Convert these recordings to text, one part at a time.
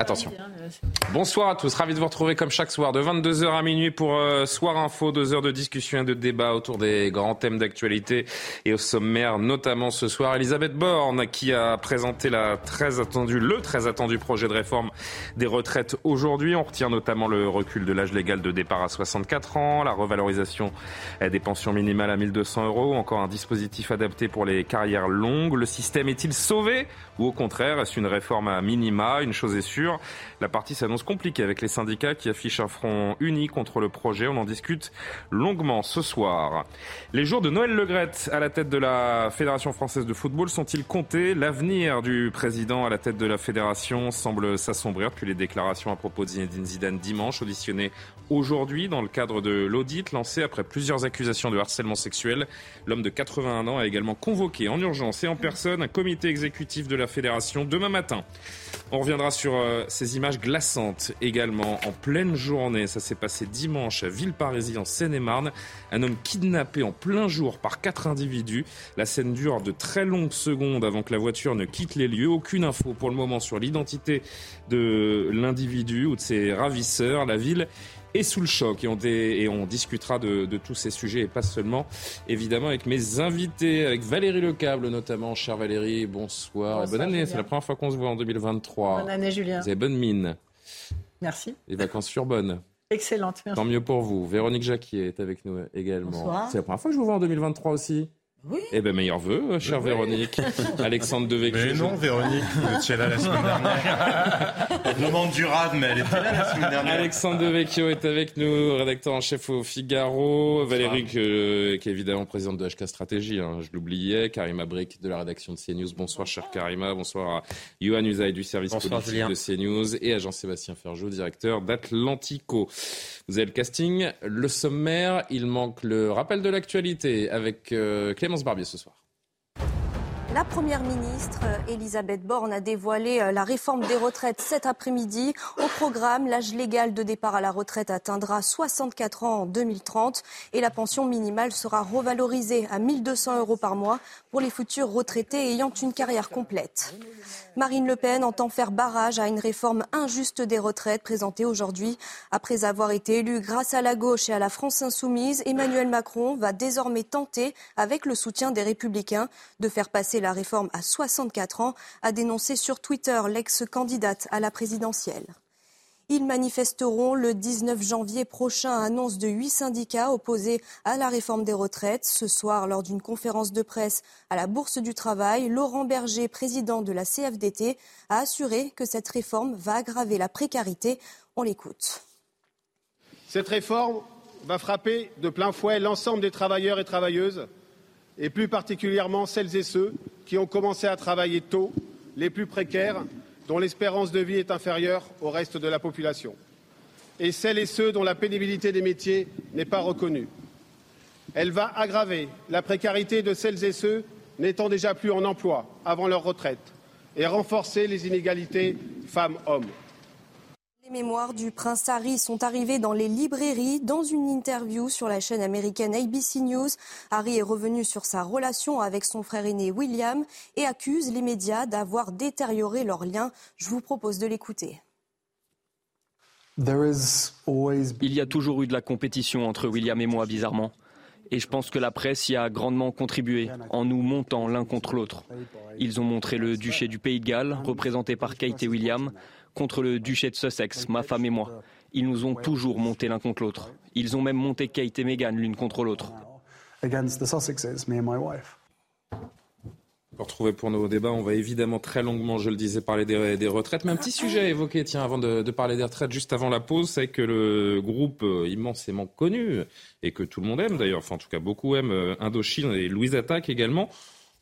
Attention. Bonsoir à tous, ravi de vous retrouver comme chaque soir de 22h à minuit pour euh, Soir Info, deux heures de discussion et de débat autour des grands thèmes d'actualité et au sommaire notamment ce soir Elisabeth Borne qui a présenté la très attendue, le très attendu projet de réforme des retraites aujourd'hui. On retient notamment le recul de l'âge légal de départ à 64 ans, la revalorisation des pensions minimales à 1200 euros, encore un dispositif adapté pour les carrières longues. Le système est-il sauvé ou au contraire est-ce une réforme à minima? Une chose est sûre la partie s'annonce compliquée avec les syndicats qui affichent un front uni contre le projet. On en discute longuement ce soir. Les jours de Noël Legrette à la tête de la Fédération française de football sont-ils comptés? L'avenir du président à la tête de la fédération semble s'assombrir depuis les déclarations à propos de Zinedine Zidane dimanche, auditionné aujourd'hui dans le cadre de l'audit lancé après plusieurs accusations de harcèlement sexuel. L'homme de 81 ans a également convoqué en urgence et en personne un comité exécutif de la fédération demain matin. On reviendra sur ces images glaçantes également en pleine journée. Ça s'est passé dimanche à Villeparisis en Seine-et-Marne. Un homme kidnappé en plein jour par quatre individus. La scène dure de très longues secondes avant que la voiture ne quitte les lieux. Aucune info pour le moment sur l'identité de l'individu ou de ses ravisseurs. La ville est sous le choc et on, et on discutera de, de, tous ces sujets et pas seulement évidemment avec mes invités, avec Valérie Lecable notamment. Chère Valérie, bonsoir, et bonne année. C'est la première fois qu'on se voit en 2023. Bonne année Julien. Vous avez bonne mine. Merci. Les vacances furent bonnes. Excellente, merci. Tant mieux pour vous. Véronique Jacquier est avec nous également. C'est la première fois que je vous vois en 2023 aussi. Oui. Eh bien, meilleurs vœux, chère Véronique. Alexandre Devecchio. Mais non, Véronique, vous étiez là la semaine dernière. On demande du rad, mais elle était là la semaine dernière. Alexandre Devecchio est avec nous, rédacteur en chef au Figaro. Valérie, euh, qui est évidemment présidente de HK Stratégie, hein, je l'oubliais. Karima Brick de la rédaction de CNews. Bonsoir, chère Karima. Bonsoir à Yohann Usaï du service Bonsoir, politique Julien. de CNews et à Jean-Sébastien Ferjot, directeur d'Atlantico. Vous avez le casting, le sommaire, il manque le rappel de l'actualité avec euh, Clémence Barbier ce soir. La Première ministre Elisabeth Borne a dévoilé euh, la réforme des retraites cet après-midi. Au programme, l'âge légal de départ à la retraite atteindra 64 ans en 2030 et la pension minimale sera revalorisée à 1200 euros par mois pour les futurs retraités ayant une carrière complète. Marine Le Pen entend faire barrage à une réforme injuste des retraites présentée aujourd'hui. Après avoir été élue grâce à la gauche et à la France insoumise, Emmanuel Macron va désormais tenter, avec le soutien des républicains, de faire passer la réforme à 64 ans, a dénoncé sur Twitter l'ex-candidate à la présidentielle. Ils manifesteront le 19 janvier prochain, annonce de huit syndicats opposés à la réforme des retraites. Ce soir, lors d'une conférence de presse à la Bourse du Travail, Laurent Berger, président de la CFDT, a assuré que cette réforme va aggraver la précarité. On l'écoute. Cette réforme va frapper de plein fouet l'ensemble des travailleurs et travailleuses, et plus particulièrement celles et ceux qui ont commencé à travailler tôt, les plus précaires, dont l'espérance de vie est inférieure au reste de la population, et celles et ceux dont la pénibilité des métiers n'est pas reconnue. Elle va aggraver la précarité de celles et ceux n'étant déjà plus en emploi avant leur retraite et renforcer les inégalités femmes-hommes. Les mémoires du prince Harry sont arrivées dans les librairies. Dans une interview sur la chaîne américaine ABC News, Harry est revenu sur sa relation avec son frère aîné William et accuse les médias d'avoir détérioré leur lien. Je vous propose de l'écouter. Il y a toujours eu de la compétition entre William et moi, bizarrement. Et je pense que la presse y a grandement contribué en nous montant l'un contre l'autre. Ils ont montré le duché du Pays de Galles, représenté par Kate et William, contre le duché de Sussex, ma femme et moi. Ils nous ont toujours monté l'un contre l'autre. Ils ont même monté Kate et Meghan l'une contre l'autre. Pour retrouver pour nos débats, on va évidemment très longuement, je le disais, parler des, des retraites. Mais un petit sujet à évoquer, tiens, avant de, de, parler des retraites, juste avant la pause, c'est que le groupe euh, immensément connu, et que tout le monde aime d'ailleurs, enfin en tout cas beaucoup aiment, euh, Indochine et Louise Attaque également,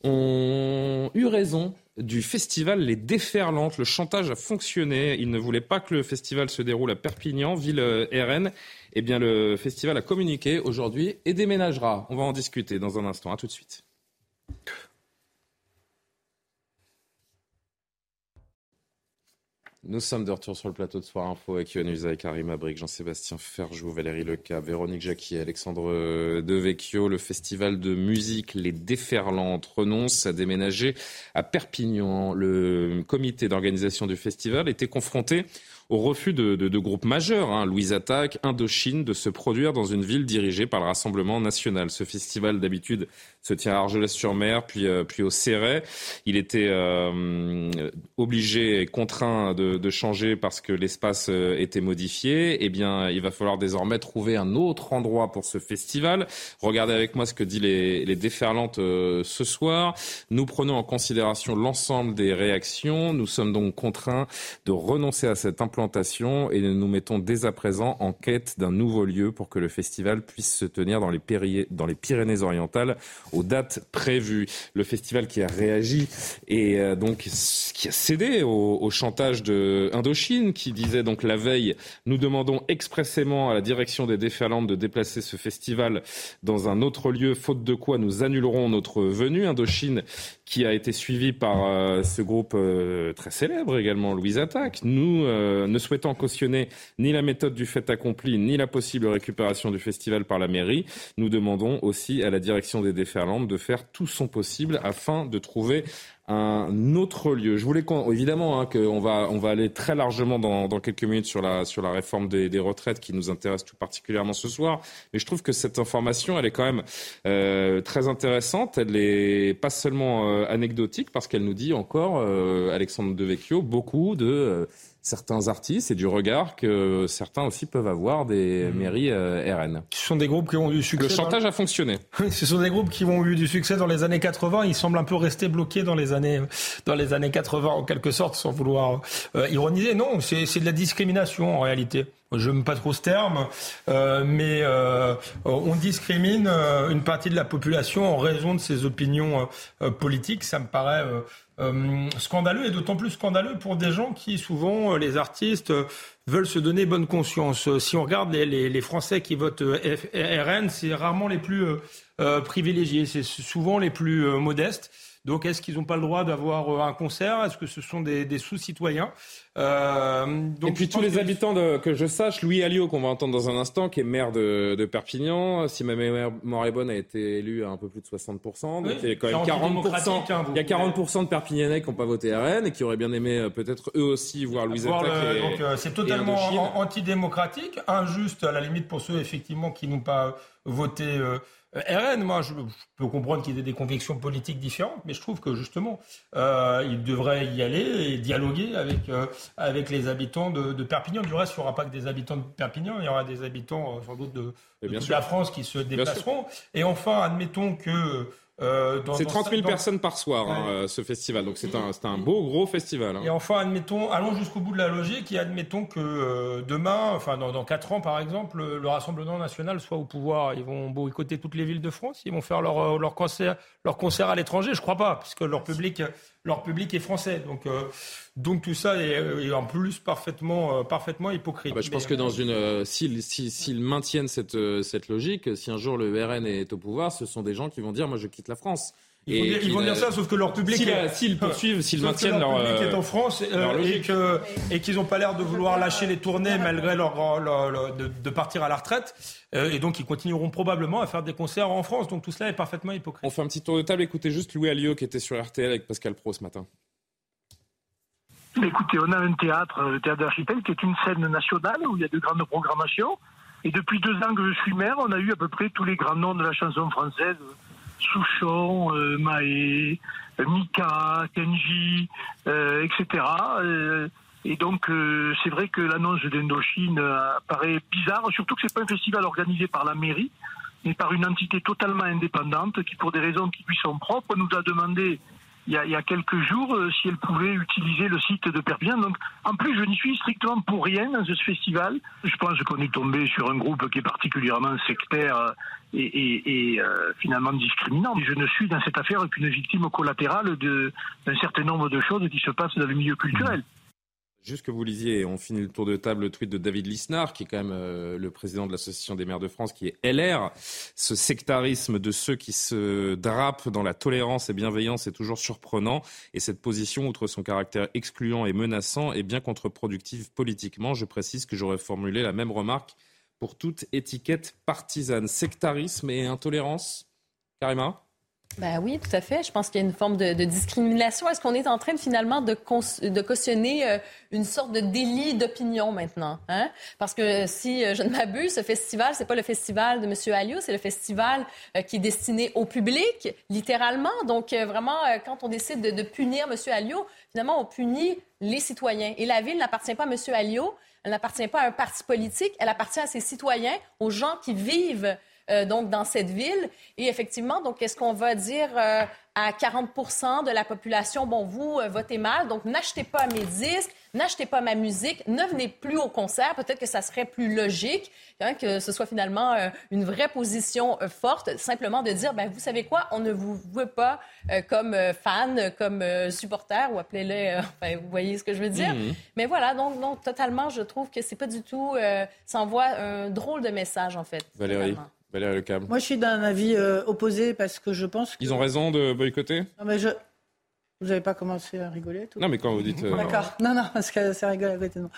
ont eu raison du festival Les Déferlantes. Le chantage a fonctionné. Il ne voulait pas que le festival se déroule à Perpignan, ville euh, RN. Eh bien, le festival a communiqué aujourd'hui et déménagera. On va en discuter dans un instant. À tout de suite. Nous sommes de retour sur le plateau de Soir Info avec Yohann Usaï, Karim Abrik, Jean-Sébastien Ferjou, Valérie Leca, Véronique Jacquier, Alexandre Devecchio. Le festival de musique Les Déferlantes renonce à déménager à Perpignan. Le comité d'organisation du festival était confronté au refus de, groupes majeurs, hein, Louise Indochine, de se produire dans une ville dirigée par le Rassemblement national. Ce festival, d'habitude, se tient à Argelès-sur-Mer, puis, euh, au Céret. Il était euh, obligé et contraint de, changer parce que l'espace euh, était modifié. Eh bien, il va falloir désormais trouver un autre endroit pour ce festival. Regardez avec moi ce que dit les, les déferlantes ce soir. Nous prenons en considération l'ensemble des réactions. Nous sommes donc contraints de renoncer à cette et nous mettons dès à présent en quête d'un nouveau lieu pour que le festival puisse se tenir dans les, Pyrénées-Orientales aux dates prévues. Le festival qui a réagi et euh, donc qui a cédé au, au chantage de Indochine, qui disait donc la veille, nous demandons expressément à la direction des déferlantes de déplacer ce festival dans un autre lieu, faute de quoi nous annulerons notre venue. Indochine qui a été suivi par euh, ce groupe euh, très célèbre également, Louise Attaque. Nous, euh, ne souhaitant cautionner ni la méthode du fait accompli, ni la possible récupération du festival par la mairie, nous demandons aussi à la direction des déferlantes de faire tout son possible afin de trouver un autre lieu. Je voulais évidemment hein, qu'on va on va aller très largement dans, dans, quelques minutes sur la sur la réforme des, des, retraites qui nous intéresse tout particulièrement ce soir. Mais je trouve que cette information elle est quand même euh, très intéressante. Elle est pas seulement euh, anecdotique parce qu'elle nous dit encore euh, Alexandre Devecchio beaucoup de euh, certains artistes et du regard que certains aussi peuvent avoir des mmh. mairies euh, RN. Ce sont des groupes qui ont eu du succès. Le chantage a fonctionné. Ce sont des groupes qui ont eu du succès dans les années 80. Ils semblent un peu rester bloqués dans les années, dans les années 80 en quelque sorte, sans vouloir euh, ironiser. Non, c'est de la discrimination en réalité. Je n'aime pas trop ce terme, euh, mais euh, on discrimine euh, une partie de la population en raison de ses opinions euh, politiques. Ça me paraît euh, scandaleux et d'autant plus scandaleux pour des gens qui, souvent, euh, les artistes, euh, veulent se donner bonne conscience. Si on regarde les, les, Français qui votent RN, c'est rarement les plus privilégiés, c'est souvent les plus modestes. Donc, est-ce qu'ils n'ont pas le droit d'avoir euh, un concert? Est-ce que ce sont des, des sous-citoyens? Euh, donc, Et puis tous les que... habitants de, que je sache, Louis Alliot, qu'on va entendre dans un instant, qui est maire de, de Perpignan, si ma mémoire est bonne, a été élu à un peu plus de 60%. Donc il y a quand même 40%, hein, il y a 40% de Perpignanais qui n'ont pas voté RN et qui auraient bien aimé euh, peut-être eux aussi voir Louis euh, c'est totalement antidémocratique, injuste à la limite pour ceux effectivement qui n'ont pas voté euh, RN, moi, je, peux comprendre qu'il ait des convictions politiques différentes, mais je trouve que justement, euh, il devrait y aller et dialoguer avec, euh, avec les habitants de, de, Perpignan. Du reste, il n'y aura pas que des habitants de Perpignan, il y aura des habitants, euh, sans doute, de, de toute la France qui se déplaceront. Et enfin, admettons que euh, c'est 30 000 dans... personnes par soir, hein, ouais. hein, ce festival. Donc c'est un, un beau, gros festival. Hein. Et enfin, admettons, allons jusqu'au bout de la logique et admettons que euh, demain, enfin dans, dans 4 ans par exemple, le Rassemblement national soit au pouvoir. Ils vont boycotter toutes les villes de France. Ils vont faire leur, euh, leur, concert, leur concert à l'étranger. Je crois pas, puisque leur public, leur public est français. Donc, euh, donc tout ça est, est, en plus parfaitement, euh, parfaitement hypocrite. Ah bah, je pense que dans une, euh, s'ils si, si, maintiennent cette, cette logique, si un jour le RN est au pouvoir, ce sont des gens qui vont dire moi je quitte la France. Ils vont, dire, ils vont dire ça, sauf que leur public, s'ils si poursuivent, s'ils maintiennent leur, leur public est en France euh, et que et qu'ils n'ont pas l'air de vouloir lâcher les tournées malgré leur, leur, leur de, de, partir à la retraite, euh, et donc ils continueront probablement à faire des concerts en France. Donc tout cela est parfaitement hypocrite. On fait un petit tour de table. Écoutez juste Louis Alliot qui était sur RTL avec Pascal Pro ce matin. Écoutez, on a un théâtre, le théâtre d'Archipel, qui est une scène nationale où il y a de grandes programmations. Et depuis deux ans que je suis maire, on a eu à peu près tous les grands noms de la chanson française. Souchon, euh, Maé, Mika, Kenji, euh, etc. Euh, et donc euh, c'est vrai que l'annonce d'Indochine paraît bizarre, surtout que c'est pas un festival organisé par la mairie, mais par une entité totalement indépendante qui, pour des raisons qui lui sont propres, nous a demandé il y, a, quelques jours euh, si elle pouvait utiliser le site de Perpignan. Donc, en plus, je n'y suis strictement pour rien dans ce festival. Je pense qu'on est tombé sur un groupe qui est particulièrement sectaire euh, et, euh, finalement discriminant. Je ne suis dans cette affaire qu'une victime collatérale d'un certain nombre de choses qui se passent dans le milieu culturel. Juste que vous lisiez, on finit le tour de table, le tweet de David Lisnard, qui est quand même euh, le président de l'Association des maires de France, qui est LR. Ce sectarisme de ceux qui se drapent dans la tolérance et bienveillance est toujours surprenant. Et cette position, outre son caractère excluant et menaçant, est bien contre-productive politiquement. Je précise que j'aurais formulé la même remarque pour toute étiquette partisane. Sectarisme et intolérance? Karima? Ben oui, tout à fait. Je pense qu'il y a une forme de, discrimination. Est-ce qu'on est en train de, finalement de, cautionner euh, une sorte de délit d'opinion maintenant hein? Parce que si euh, je ne m'abuse, ce festival, c'est pas le festival de M. Alliot, c'est le festival euh, qui est destiné au public, littéralement. Donc vraiment, quand on décide de, punir M. Alliot, finalement, on punit les citoyens. Et la ville n'appartient pas à M. Alliot, elle n'appartient pas à un parti politique, elle appartient à ses citoyens, aux gens qui vivent donc dans cette ville. Et effectivement, donc est-ce qu'on va dire euh, à 40% de la population, bon, vous euh, votez mal, donc n'achetez pas mes disques, n'achetez pas ma musique, ne venez plus au concert. Peut-être que ça serait plus logique hein, que ce soit finalement une vraie position forte, simplement de dire, ben vous savez quoi, on ne vous veut pas comme fan, comme supporter, ou appelez-le, enfin, vous voyez ce que je veux dire. Mhm. Mais voilà, donc, donc totalement, je trouve que c'est pas du tout, ça envoie un drôle de message en fait. Valérie. Moi, je suis d'un avis euh, opposé parce que je pense qu'ils ont raison de boycotter? Non, mais je... Vous n'avez pas commencé à rigoler Non, mais quand vous dites. Euh, D'accord. Non, non, parce que c'est rigolo à côté de moi.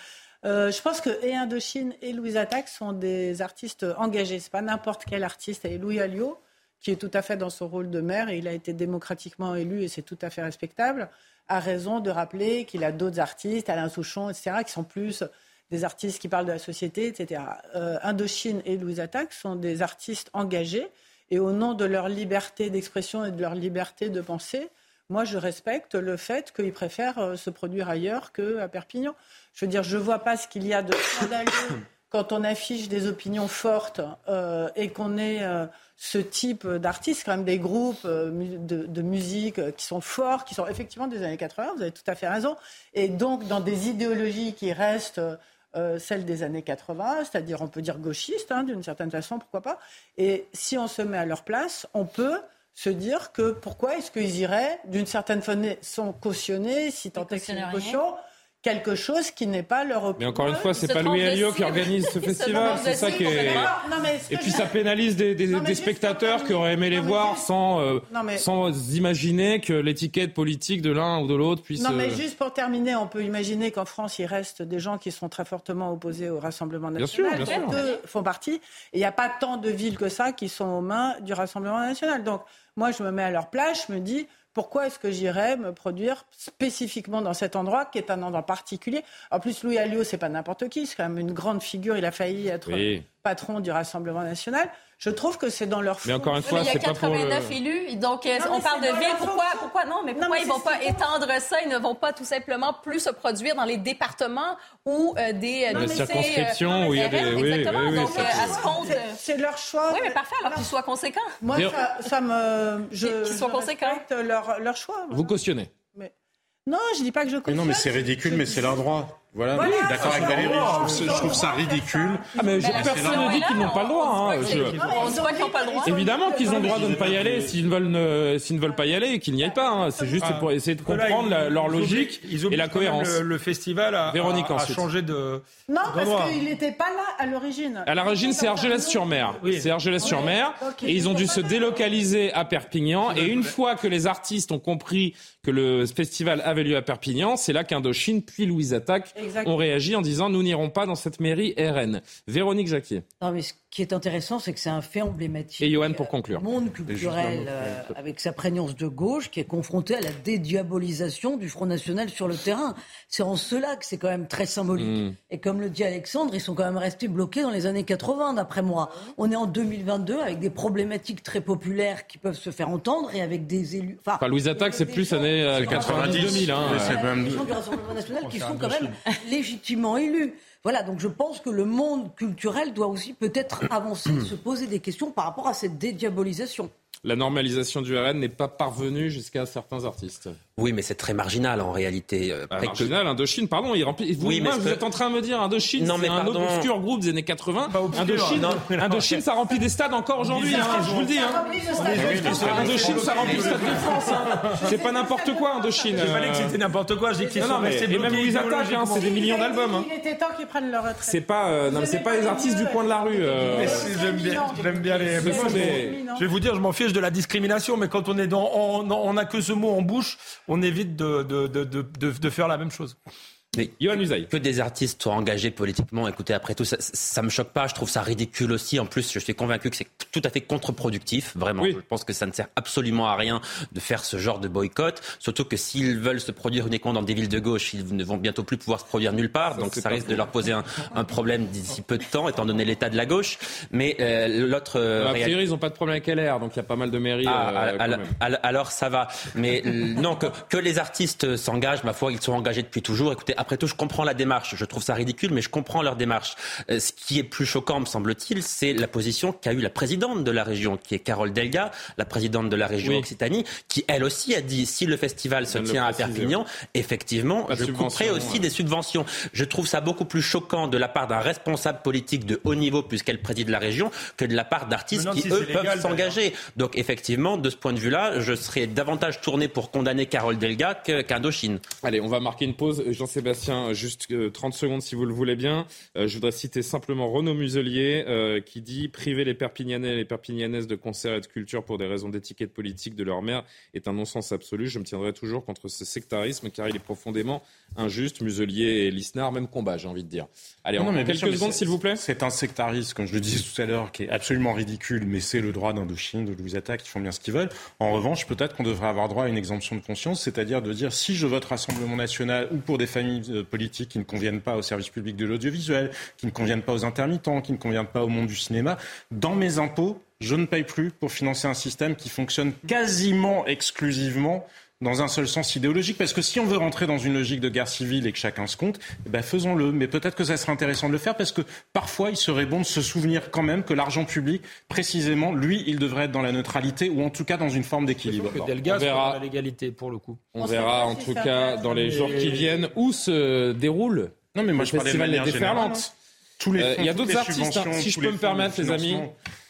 Euh, je pense que et Indochine et Louise Attaque sont des artistes engagés. C'est pas n'importe quel artiste. Et Louis Alliot, qui est tout à fait dans son rôle de maire, et il a été démocratiquement élu et c'est tout à fait respectable, a raison de rappeler qu'il a d'autres artistes, Alain Souchon, etc., qui sont plus des artistes qui parlent de la société, etc. Euh, Indochine et Louise Attaque sont des artistes engagés et au nom de leur liberté d'expression et de leur liberté de penser, moi je respecte le fait qu'ils préfèrent euh, se produire ailleurs qu'à Perpignan. Je veux dire, je ne vois pas ce qu'il y a de scandaleux quand on affiche des opinions fortes euh, et qu'on est ce type d'artistes, quand même des groupes de, musique qui sont forts, qui sont effectivement des années 80, vous avez tout à fait raison, et donc dans des idéologies qui restent euh, celle des années 80, c'est-à-dire on peut dire gauchiste hein, d'une certaine façon, pourquoi pas. Et si on se met à leur place, on peut se dire que pourquoi est-ce qu'ils iraient d'une certaine façon cautionner, si tant est que c'est une caution, quelque chose qui n'est pas leur opinion. Mais encore une fois, c'est pas Louis Alliot qui organise ce festival, c'est ça qui est. Et puis ça pénalise des, spectateurs qui auraient aimé les voir sans, euh, sans imaginer que l'étiquette politique de l'un ou de l'autre puisse. Non, mais euh, juste pour terminer, on peut imaginer qu'en France, il reste des gens qui sont très fortement opposés au Rassemblement national. Bien sûr, bien sûr. font partie. Et il n'y a pas tant de villes que ça qui sont aux mains du Rassemblement national. Donc, moi, je me mets à leur place, je me dis pourquoi est-ce que j'irais me produire spécifiquement dans cet endroit, qui est un endroit particulier? En plus, Louis Alliot, c'est pas n'importe qui, c'est quand même une grande figure. Il a failli être patron du Rassemblement national. Je trouve que c'est dans leur Mais encore une fois, c'est pas pour Il y a 89 élus, donc euh, on parle de ville. Pourquoi, pourquoi? Non Mais pourquoi ils vont pas étendre ça Ils ne vont pas tout simplement plus se produire dans les départements ou euh, des, euh, circonscriptions où il y a des. Oui, exactement. Oui, donc, à ce compte. C'est leur choix. Oui, mais parfait. Alors qu'ils soient conséquents. Moi, ça, ça, me. Je, qu'ils soient conséquents. Leur, leur choix. Vous cautionnez. Mais... Non, je dis pas que je cautionne. non, mais c'est ridicule, mais c'est leur droit. Voilà, d'accord avec Valérie. Je trouve, ça ridicule. Ah, mais personne ne dit qu'ils n'ont pas le droit. Hein. Pas le droit. Évidemment qu'ils ont le droit de ne pas y aller s'ils veulent ne, s'ils ne veulent pas y aller et qu'ils n'y aillent pas. Hein. C'est juste ah. pour essayer de comprendre leur logique et la cohérence. Le, festival a, Véronique, a, changé de. Non, parce qu'il n'était pas là à l'origine. À l'origine, c'est Argelès-sur-Mer. C'est Argelès-sur-Mer. Et ils ont dû se délocaliser à Perpignan. Et une fois que les artistes ont compris que le festival avait lieu à Perpignan, c'est là qu'Indochine puis Louise Attaque ont réagi en disant nous n'irons pas dans cette mairie RN. Véronique Jacquier. Non, mais ce qui est intéressant, c'est que c'est un fait emblématique. Et Johan, pour conclure. monde culturel, euh, avec sa prégnance de gauche, qui est confronté à la dédiabolisation du Front National sur le terrain. C'est en cela que c'est quand même très symbolique. Mm. Et comme le dit Alexandre, ils sont quand même restés bloqués dans les années 80, d'après moi. On est en 2022 avec des problématiques très populaires qui peuvent se faire entendre et avec des élus. Enfin, Louise Attaque, c'est plus années 90-2000. Hein, c'est même... du Rassemblement National qui sont quand même légitimement élus. Voilà, donc je pense que le monde culturel doit aussi peut-être avancer, se poser des questions par rapport à cette dédiabolisation. la normalisation du RN n'est pas parvenue jusqu'à certains artistes. Oui, mais c'est très marginal en réalité. Euh, bah, marginal, Indochine, pardon, il remplit. Vous, oui, moi, vous êtes en train de me dire Indochine, c'est un obscur groupe des années 80. Indochine, Indochine, ça remplit des stades encore aujourd'hui, hein, je vous le dis. Hein. Indochine, ça remplit le stade de France. Hein. C'est pas n'importe quoi, Indochine. Je pas dit que c'était n'importe quoi, je dis qu'ils sont restés Et même Louis Attaque, hein, c'est des millions d'albums. Il était temps qu'ils prennent leur retraite. C'est pas, euh, non, c'est pas les artistes du coin de la rue. Euh. J'aime bien, j'aime bien les. Je vais vous dire, je m'en fiche de la discrimination, mais quand on est dans, on n'a que ce mot en bouche, on évite de de, de, de, faire la même chose. Mais que des artistes soient engagés politiquement, écoutez, après tout, ça, ça me choque pas. Je trouve ça ridicule aussi. En plus, je suis convaincu que c'est tout à fait contre-productif. Vraiment, je pense que ça ne sert absolument à rien de faire ce genre de boycott. Surtout que s'ils veulent se produire uniquement dans des villes de gauche, ils ne vont bientôt plus pouvoir se produire nulle part. donc ça risque de leur poser un, un problème d'ici peu de temps, étant donné l'état de la gauche. Mais euh, l'autre. Euh, a priori, ils n'ont pas de problème avec LR, donc il y a pas mal de mairies. Ah, euh, alors, ça va. Mais non, que, que les artistes s'engagent, ma foi, ils sont engagés depuis toujours. Écoutez, après tout, je comprends la démarche. Je trouve ça ridicule, mais je comprends leur démarche. Euh, ce qui est plus choquant, me semble-t-il, c'est la position qu'a eue la présidente de la région, qui est Carole Delga, la présidente de la région Occitanie, qui elle aussi a dit si le festival se tient à Perpignan, effectivement, je couperai aussi des subventions. Je trouve ça beaucoup plus choquant de la part d'un responsable politique de haut niveau, puisqu'elle préside la région, que de la part d'artistes qui, eux, peuvent s'engager. Donc, effectivement, de ce point de vue-là, je serais davantage tourné pour condamner Carole Delga qu'Indochine. Allez, on va marquer une pause. Jean-Sébastien, juste 30 secondes si vous le voulez bien. Euh, je voudrais citer simplement Renaud Muselier euh, qui dit priver les Perpignanais et les Perpignanaises de concerts et de culture pour des raisons d'étiquette politique de leur mère est un non-sens absolu. Je me tiendrai toujours contre ce sectarisme car il est profondément injuste. Muselier et Lisnard, même combat, j'ai envie de dire. Allez, on, quelques secondes s'il vous plaît. C'est un sectarisme, comme je le disais tout à l'heure, qui est absolument ridicule, mais c'est le droit d'Indochine, de Louis Attaque, qui font bien ce qu'ils veulent. En revanche, peut-être qu'on devrait avoir droit à une exemption de conscience, c'est-à-dire de dire si je vote Rassemblement national ou pour des familles euh, politiques qui ne conviennent pas au service public de l'audiovisuel, qui ne conviennent pas aux intermittents, qui ne conviennent pas au monde du cinéma, dans mes impôts, je ne paye plus pour financer un système qui fonctionne quasiment exclusivement dans un seul sens idéologique. Parce que si on veut rentrer dans une logique de guerre civile et que chacun se compte, eh ben faisons-le. Mais peut-être que ça serait intéressant de le faire parce que parfois, il serait bon de se souvenir quand même que l'argent public, précisément, lui, il devrait être dans la neutralité ou en tout cas dans une forme d'équilibre. on verra la légalité pour le coup. On, verra en tout cas dans les jours qui viennent où se déroule non, mais moi, je festival des Euh, il y a d'autres artistes, hein, si je peux me permettre, les amis.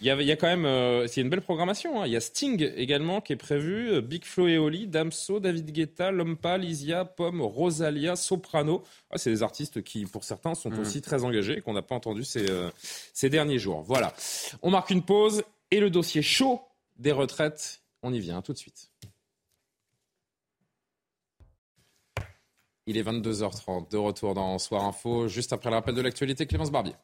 Il y, a, y a quand même, euh, c'est une belle programmation. Hein. Il y a Sting également qui est prévu, euh, Big Flo et Oli, Damso, David Guetta, Lompa, Lysia, Pomme, Rosalia, Soprano. Ah, c'est des artistes qui, pour certains, sont mm. aussi très engagés et qu'on n'a pas entendu ces, ces derniers jours. Voilà. On marque une pause et le dossier chaud des retraites, on y vient tout de suite. Il est 22h30, de retour dans Soir Info, juste après le rappel de l'actualité, Clémence Barbier.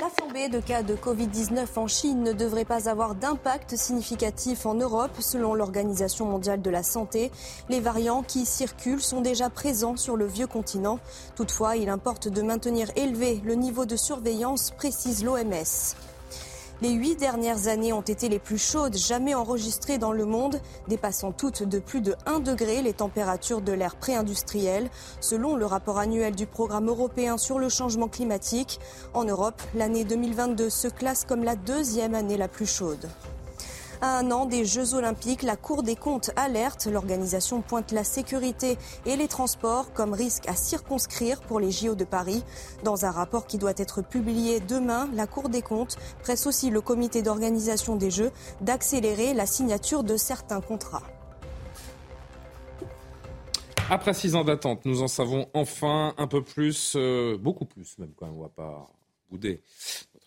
La flambée de cas de Covid-19 en Chine ne devrait pas avoir d'impact significatif en Europe, selon l'Organisation mondiale de la santé. Les variants qui circulent sont déjà présents sur le vieux continent. Toutefois, il importe de maintenir élevé le niveau de surveillance, précise l'OMS. Les huit dernières années ont été les plus chaudes jamais enregistrées dans le monde, dépassant toutes de plus de 1 degré les températures de l'ère pré-industrielle, selon le rapport annuel du programme européen sur le changement climatique. En Europe, l'année 2022 se classe comme la deuxième année la plus chaude. À un an des Jeux Olympiques, la Cour des comptes alerte. L'organisation pointe la sécurité et les transports comme risque à circonscrire pour les JO de Paris. Dans un rapport qui doit être publié demain, la Cour des comptes presse aussi le comité d'organisation des Jeux d'accélérer la signature de certains contrats. Après six ans d'attente, nous en savons enfin un peu plus, euh, beaucoup plus même quand même, on va pas bouder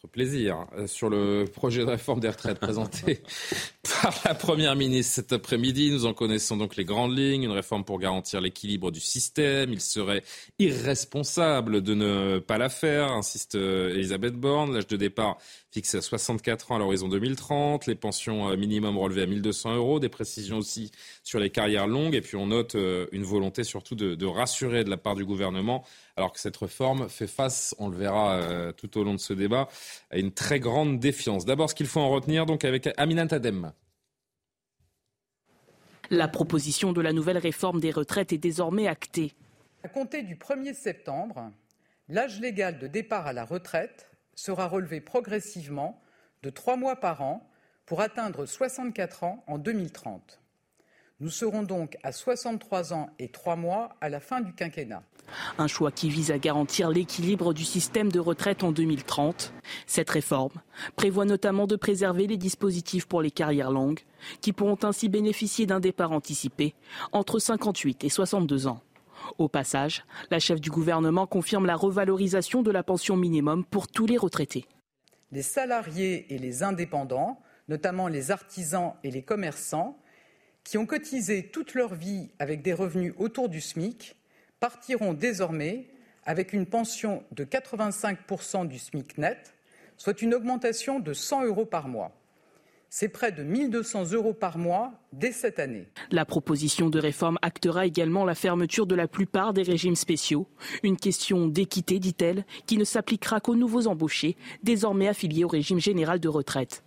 plaisir euh, sur le projet de réforme des retraites présenté par la Première ministre cet après-midi. Nous en connaissons donc les grandes lignes. Une réforme pour garantir l'équilibre du système. Il serait irresponsable de ne pas la faire, insiste euh, Elisabeth Borne. L'âge de départ fixé à 64 ans à l'horizon 2030. Les pensions euh, minimum relevées à 1200 euros. Des précisions aussi sur les carrières longues. Et puis on note une volonté surtout de, de rassurer de la part du gouvernement alors que cette réforme fait face, on le verra euh, tout au long de ce débat, à une très grande défiance. D'abord, ce qu'il faut en retenir, donc avec Aminat Adem. La proposition de la nouvelle réforme des retraites est désormais actée. À compter du 1er septembre, l'âge légal de départ à la retraite sera relevé progressivement de trois mois par an pour atteindre 64 ans en 2030. Nous serons donc à 63 ans et trois mois à la fin du quinquennat. Un choix qui vise à garantir l'équilibre du système de retraite en 2030. Cette réforme prévoit notamment de préserver les dispositifs pour les carrières longues, qui pourront ainsi bénéficier d'un départ anticipé entre 58 et 62 ans. Au passage, la chef du gouvernement confirme la revalorisation de la pension minimum pour tous les retraités. Les salariés et les indépendants, notamment les artisans et les commerçants, qui ont cotisé toute leur vie avec des revenus autour du SMIC, partiront désormais avec une pension de 85% du SMIC net, soit une augmentation de 100 euros par mois. C'est près de 1200 euros par mois dès cette année. La proposition de réforme actera également la fermeture de la plupart des régimes spéciaux. Une question d'équité, dit-elle, qui ne s'appliquera qu'aux nouveaux embauchés, désormais affiliés au régime général de retraite.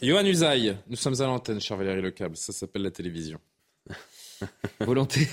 Johan Usaï, nous sommes à l'antenne, cher Valérie Lecable, ça s'appelle la télévision. Volonté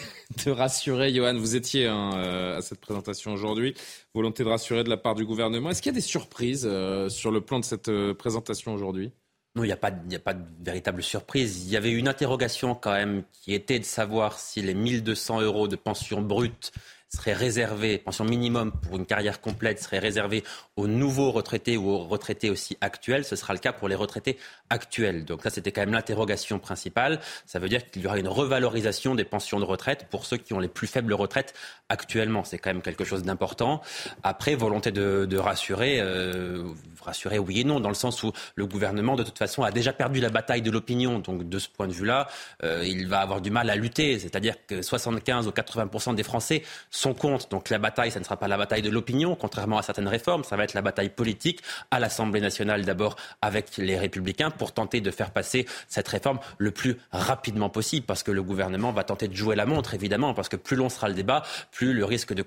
de rassurer, Johan, vous étiez hein, euh, à cette présentation aujourd'hui. Volonté de rassurer de la part du gouvernement. Est-ce qu'il y a des surprises euh, sur le plan de cette euh, présentation aujourd'hui? Non, il n'y a, pas, a pas de véritable surprise. Il y avait une interrogation quand même qui était de savoir si les 1200 euros de pension brute serait réservé, pension minimum pour une carrière complète serait réservée aux nouveaux retraités ou aux retraités aussi actuels. Ce sera le cas pour les retraités actuels. Donc ça, c'était quand même l'interrogation principale. Ça veut dire qu'il y aura une revalorisation des pensions de retraite pour ceux qui ont les plus faibles retraites actuellement. C'est quand même quelque chose d'important. Après, volonté de, de rassurer, euh, rassurer oui et non, dans le sens où le gouvernement, de toute façon, a déjà perdu la bataille de l'opinion. Donc de ce point de vue-là, euh, il va avoir du mal à lutter. C'est-à-dire que 75 ou 80 des Français son compte. Donc la bataille, ça ne sera pas la bataille de l'opinion, contrairement à certaines réformes, ça va être la bataille politique à l'Assemblée nationale d'abord avec les républicains pour tenter de faire passer cette réforme le plus rapidement possible, parce que le gouvernement va tenter de jouer la montre, évidemment, parce que plus long sera le débat, plus le risque de,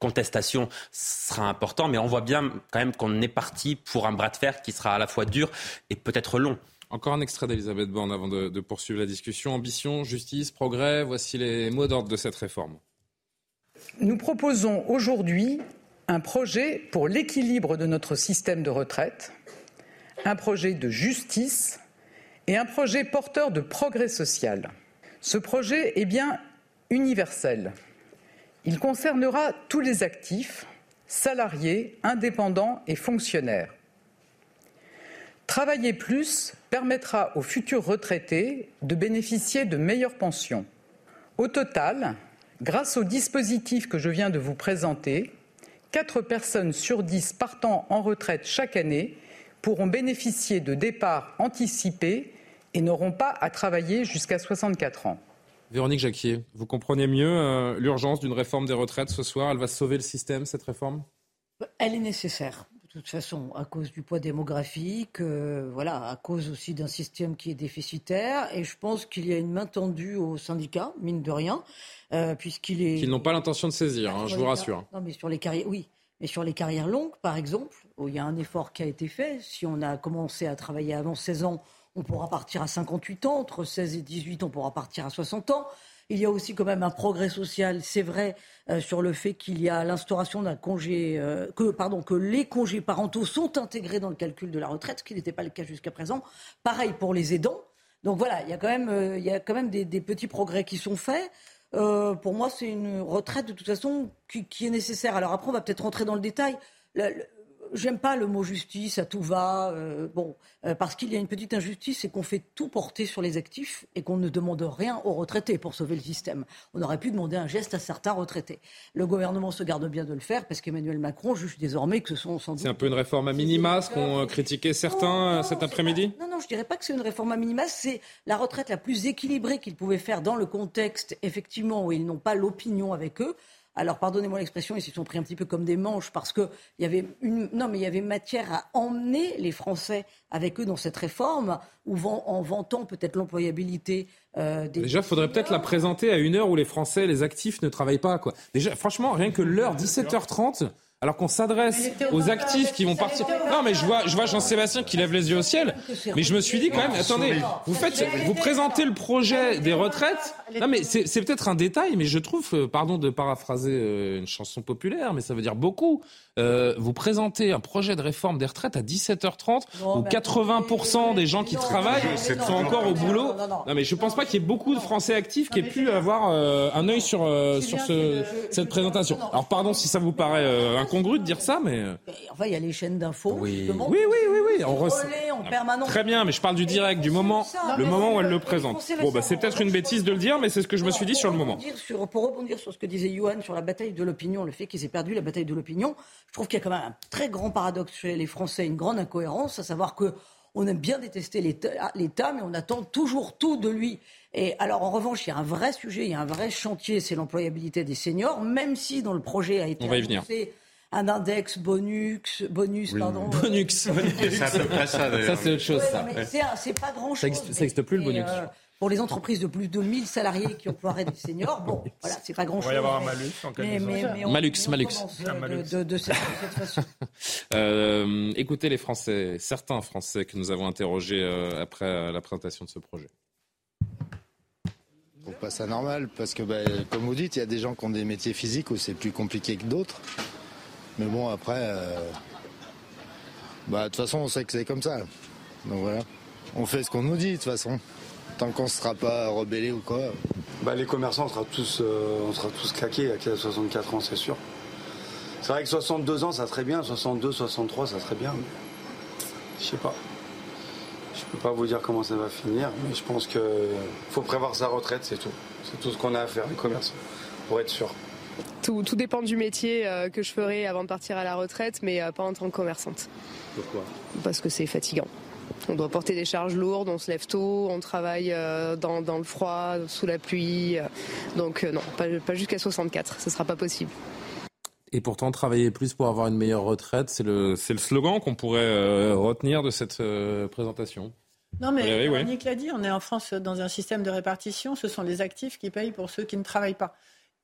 contestation sera important. Mais on voit bien quand même qu'on est parti pour un bras de fer qui sera à la fois dur et peut-être long. Encore un extrait d'Elisabeth Borne avant de, poursuivre la discussion. Ambition, justice, progrès, voici les mots d'ordre de cette réforme. Nous proposons aujourd'hui un projet pour l'équilibre de notre système de retraite, un projet de justice et un projet porteur de progrès social. Ce projet est bien universel. Il concernera tous les actifs, salariés, indépendants et fonctionnaires. Travailler plus permettra aux futurs retraités de bénéficier de meilleures pensions. Au total, Grâce au dispositif que je viens de vous présenter, quatre personnes sur dix partant en retraite chaque année pourront bénéficier de départs anticipés et n'auront pas à travailler jusqu'à 64 ans. Véronique Jacquier, vous comprenez mieux euh, l'urgence d'une réforme des retraites ce soir? Elle va sauver le système, cette réforme? Elle est nécessaire toute façon, à cause du poids démographique, euh, voilà, à cause aussi d'un système qui est déficitaire. Et je pense qu'il y a une main tendue aux syndicats, mine de rien, euh, puisqu'il est. Qu'ils n'ont pas l'intention de saisir, hein, je vous rassure. Non, mais sur les carrières, oui. Mais sur les carrières longues, par exemple, où il y a un effort qui a été fait, si on a commencé à travailler avant 16 ans, on pourra partir à 58 ans. Entre 16 et 18, on pourra partir à 60 ans. Il y a aussi quand même un progrès social, c'est vrai, euh, sur le fait qu'il y a l'instauration d'un congé, euh, que, pardon, que les congés parentaux sont intégrés dans le calcul de la retraite, ce qui n'était pas le cas jusqu'à présent. Pareil pour les aidants. Donc voilà, il y a quand même, euh, il y a quand même des, petits progrès qui sont faits. pour moi, c'est une retraite de toute façon qui, qui, est nécessaire. Alors après, on va peut-être rentrer dans le détail. J'aime pas le mot justice, à tout va. Euh, bon, euh, parce qu'il y a une petite injustice, c'est qu'on fait tout porter sur les actifs et qu'on ne demande rien aux retraités pour sauver le système. On aurait pu demander un geste à certains retraités. Le gouvernement se garde bien de le faire parce qu'Emmanuel Macron juge désormais que ce sont sans C'est un peu une réforme à minima, ce qu'ont critiqué certains cet après-midi Non, non, je dirais pas que c'est une réforme à minima, c'est la retraite la plus équilibrée qu'ils pouvaient faire dans le contexte, effectivement, où ils n'ont pas l'opinion avec eux. Alors pardonnez-moi l'expression, ils s'y sont pris un petit peu comme des manches parce que il y avait une non mais il y avait matière à emmener les Français avec eux dans cette réforme ou en vantant peut-être l'employabilité euh, des Déjà, il faudrait peut-être la présenter à une heure où les Français, les actifs ne travaillent pas quoi. Déjà, franchement, rien que l'heure 17h30 alors qu'on s'adresse aux actifs qui vont partir. Non, mais je vois, je vois Jean-Sébastien qui lève les yeux au ciel. Mais je me suis dit quand même, attendez, vous faites, vous présentez le projet des retraites. Non, mais c'est peut-être un détail, mais je trouve, euh, pardon de paraphraser euh, une chanson populaire, mais ça veut dire beaucoup. Euh, vous présentez un projet de réforme des retraites à 17h30 où 80% des gens qui travaillent sont encore au boulot. Non, mais je pense pas qu'il y ait beaucoup de Français actifs qui aient pu avoir un œil sur, sur ce, cette présentation. Alors pardon si ça vous paraît incongru de dire ça, mais... Enfin, il y a les chaînes d'infos. Oui. oui, oui, oui, oui. On en permanence. Très bien, mais je parle du direct, du moment, le moment où elle le présente. Bon, bah, c'est peut-être une bêtise de le dire, mais c'est ce que je me suis dit sur le moment. pour rebondir sur ce que disait Johan sur la bataille de l'opinion, le fait qu'ils aient perdu la bataille de l'opinion, je trouve qu'il y a quand même un très grand paradoxe chez les Français, une grande incohérence, à savoir que on aime bien détester l'État, mais on attend toujours tout de lui. Et alors, en revanche, il y a un vrai sujet, il y a un vrai chantier, c'est l'employabilité des seniors, même si dans le projet a été on va y venir un index bonus, bonus, pardon. Bonus. c'est à peu près ça, Ça, c'est autre chose, ça. C'est pas grand chose. Ça n'existe plus, le bonus. Euh, pour les entreprises de plus de 1000 salariés qui emploieraient des seniors, bon, voilà, c'est pas grand chose. Il va y avoir un malus en mais, malux, malux. De, de, cette, façon. Euh, écoutez les Français, certains Français que nous avons interrogés euh, après la présentation de ce projet. Je trouve pas ça normal parce que, bah, comme vous dites, il y a des gens qui ont des métiers physiques où c'est plus compliqué que d'autres. Mais bon, après, euh, bah, de toute façon, on sait que c'est comme ça. Donc voilà. On fait ce qu'on nous dit, de toute façon. Tant qu'on ne sera pas rebellé ou quoi. Bah, les commerçants, on sera tous, euh, on sera tous claqués à 64 ans, c'est sûr. C'est vrai que 62 ans, ça serait bien. 62, 63, ça serait bien. Je sais pas. Je peux pas vous dire comment ça va finir, mais je pense qu'il faut prévoir sa retraite, c'est tout. C'est tout ce qu'on a à faire, les commerçants, pour être sûr. Tout, dépend du métier euh, que je ferai avant de partir à la retraite, mais euh, pas en tant que commerçante. Pourquoi? Parce que c'est fatigant. On doit porter des charges lourdes, on se lève tôt, on travaille euh, dans, le froid, sous la pluie. Donc non, pas, jusqu'à 64, ce ne sera pas possible. Et pourtant, travailler plus pour avoir une meilleure retraite, c'est le, le slogan qu'on pourrait retenir de cette présentation. Non, mais Nick l'a dit, on est en France dans un système de répartition. Ce sont les actifs qui payent pour ceux qui ne travaillent pas.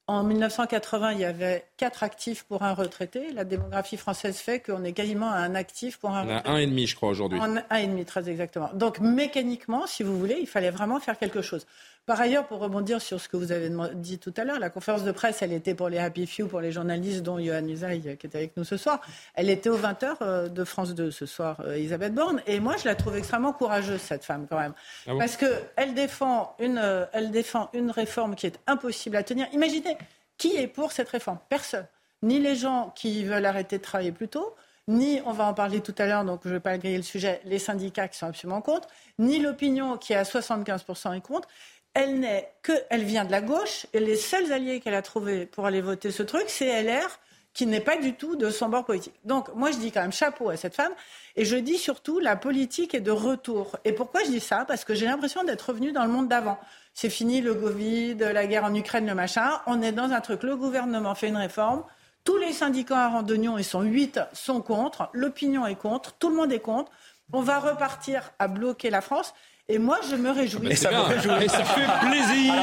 En 1980, il y avait quatre actifs pour un retraité. La démographie française fait qu'on est quasiment à un actif pour un retraité. On a un et demi, je crois, aujourd'hui. Un et demi, très exactement. Donc, mécaniquement, si vous voulez, il fallait vraiment faire quelque chose. Par ailleurs, pour rebondir sur ce que vous avez dit tout à l'heure, la conférence de presse, elle était pour les Happy Few, pour les journalistes, dont Johan Usaï, qui est avec nous ce soir. Elle était aux 20h euh, de France 2 ce soir, euh, Elisabeth Borne. Et moi, je la trouve extrêmement courageuse, cette femme, quand même. Ah Parce qu'elle défend, une, euh, elle défend une réforme qui est impossible à tenir. Imaginez, qui est pour cette réforme? Personne. Ni les gens qui veulent arrêter de travailler plus tôt, ni, on va en parler tout à l'heure, donc je ne vais pas griller le sujet, les syndicats qui sont absolument contre, ni l'opinion qui est à 75% est contre elle n'est que, elle vient de la gauche et les seuls alliés qu'elle a trouvés pour aller voter ce truc, c'est LR qui n'est pas du tout de son bord politique. Donc moi je dis quand même chapeau à cette femme et je dis surtout la politique est de retour. Et pourquoi je dis ça? Parce que j'ai l'impression d'être revenu dans le monde d'avant. C'est fini le Covid, la guerre en Ukraine, le machin. On est dans un truc. Le gouvernement fait une réforme. Tous les syndicats à Randonnion, ils sont huit, sont contre. L'opinion est contre. Tout le monde est contre. On va repartir à bloquer la France. Et moi, je me réjouis. Et ça, Et ça fait plaisir.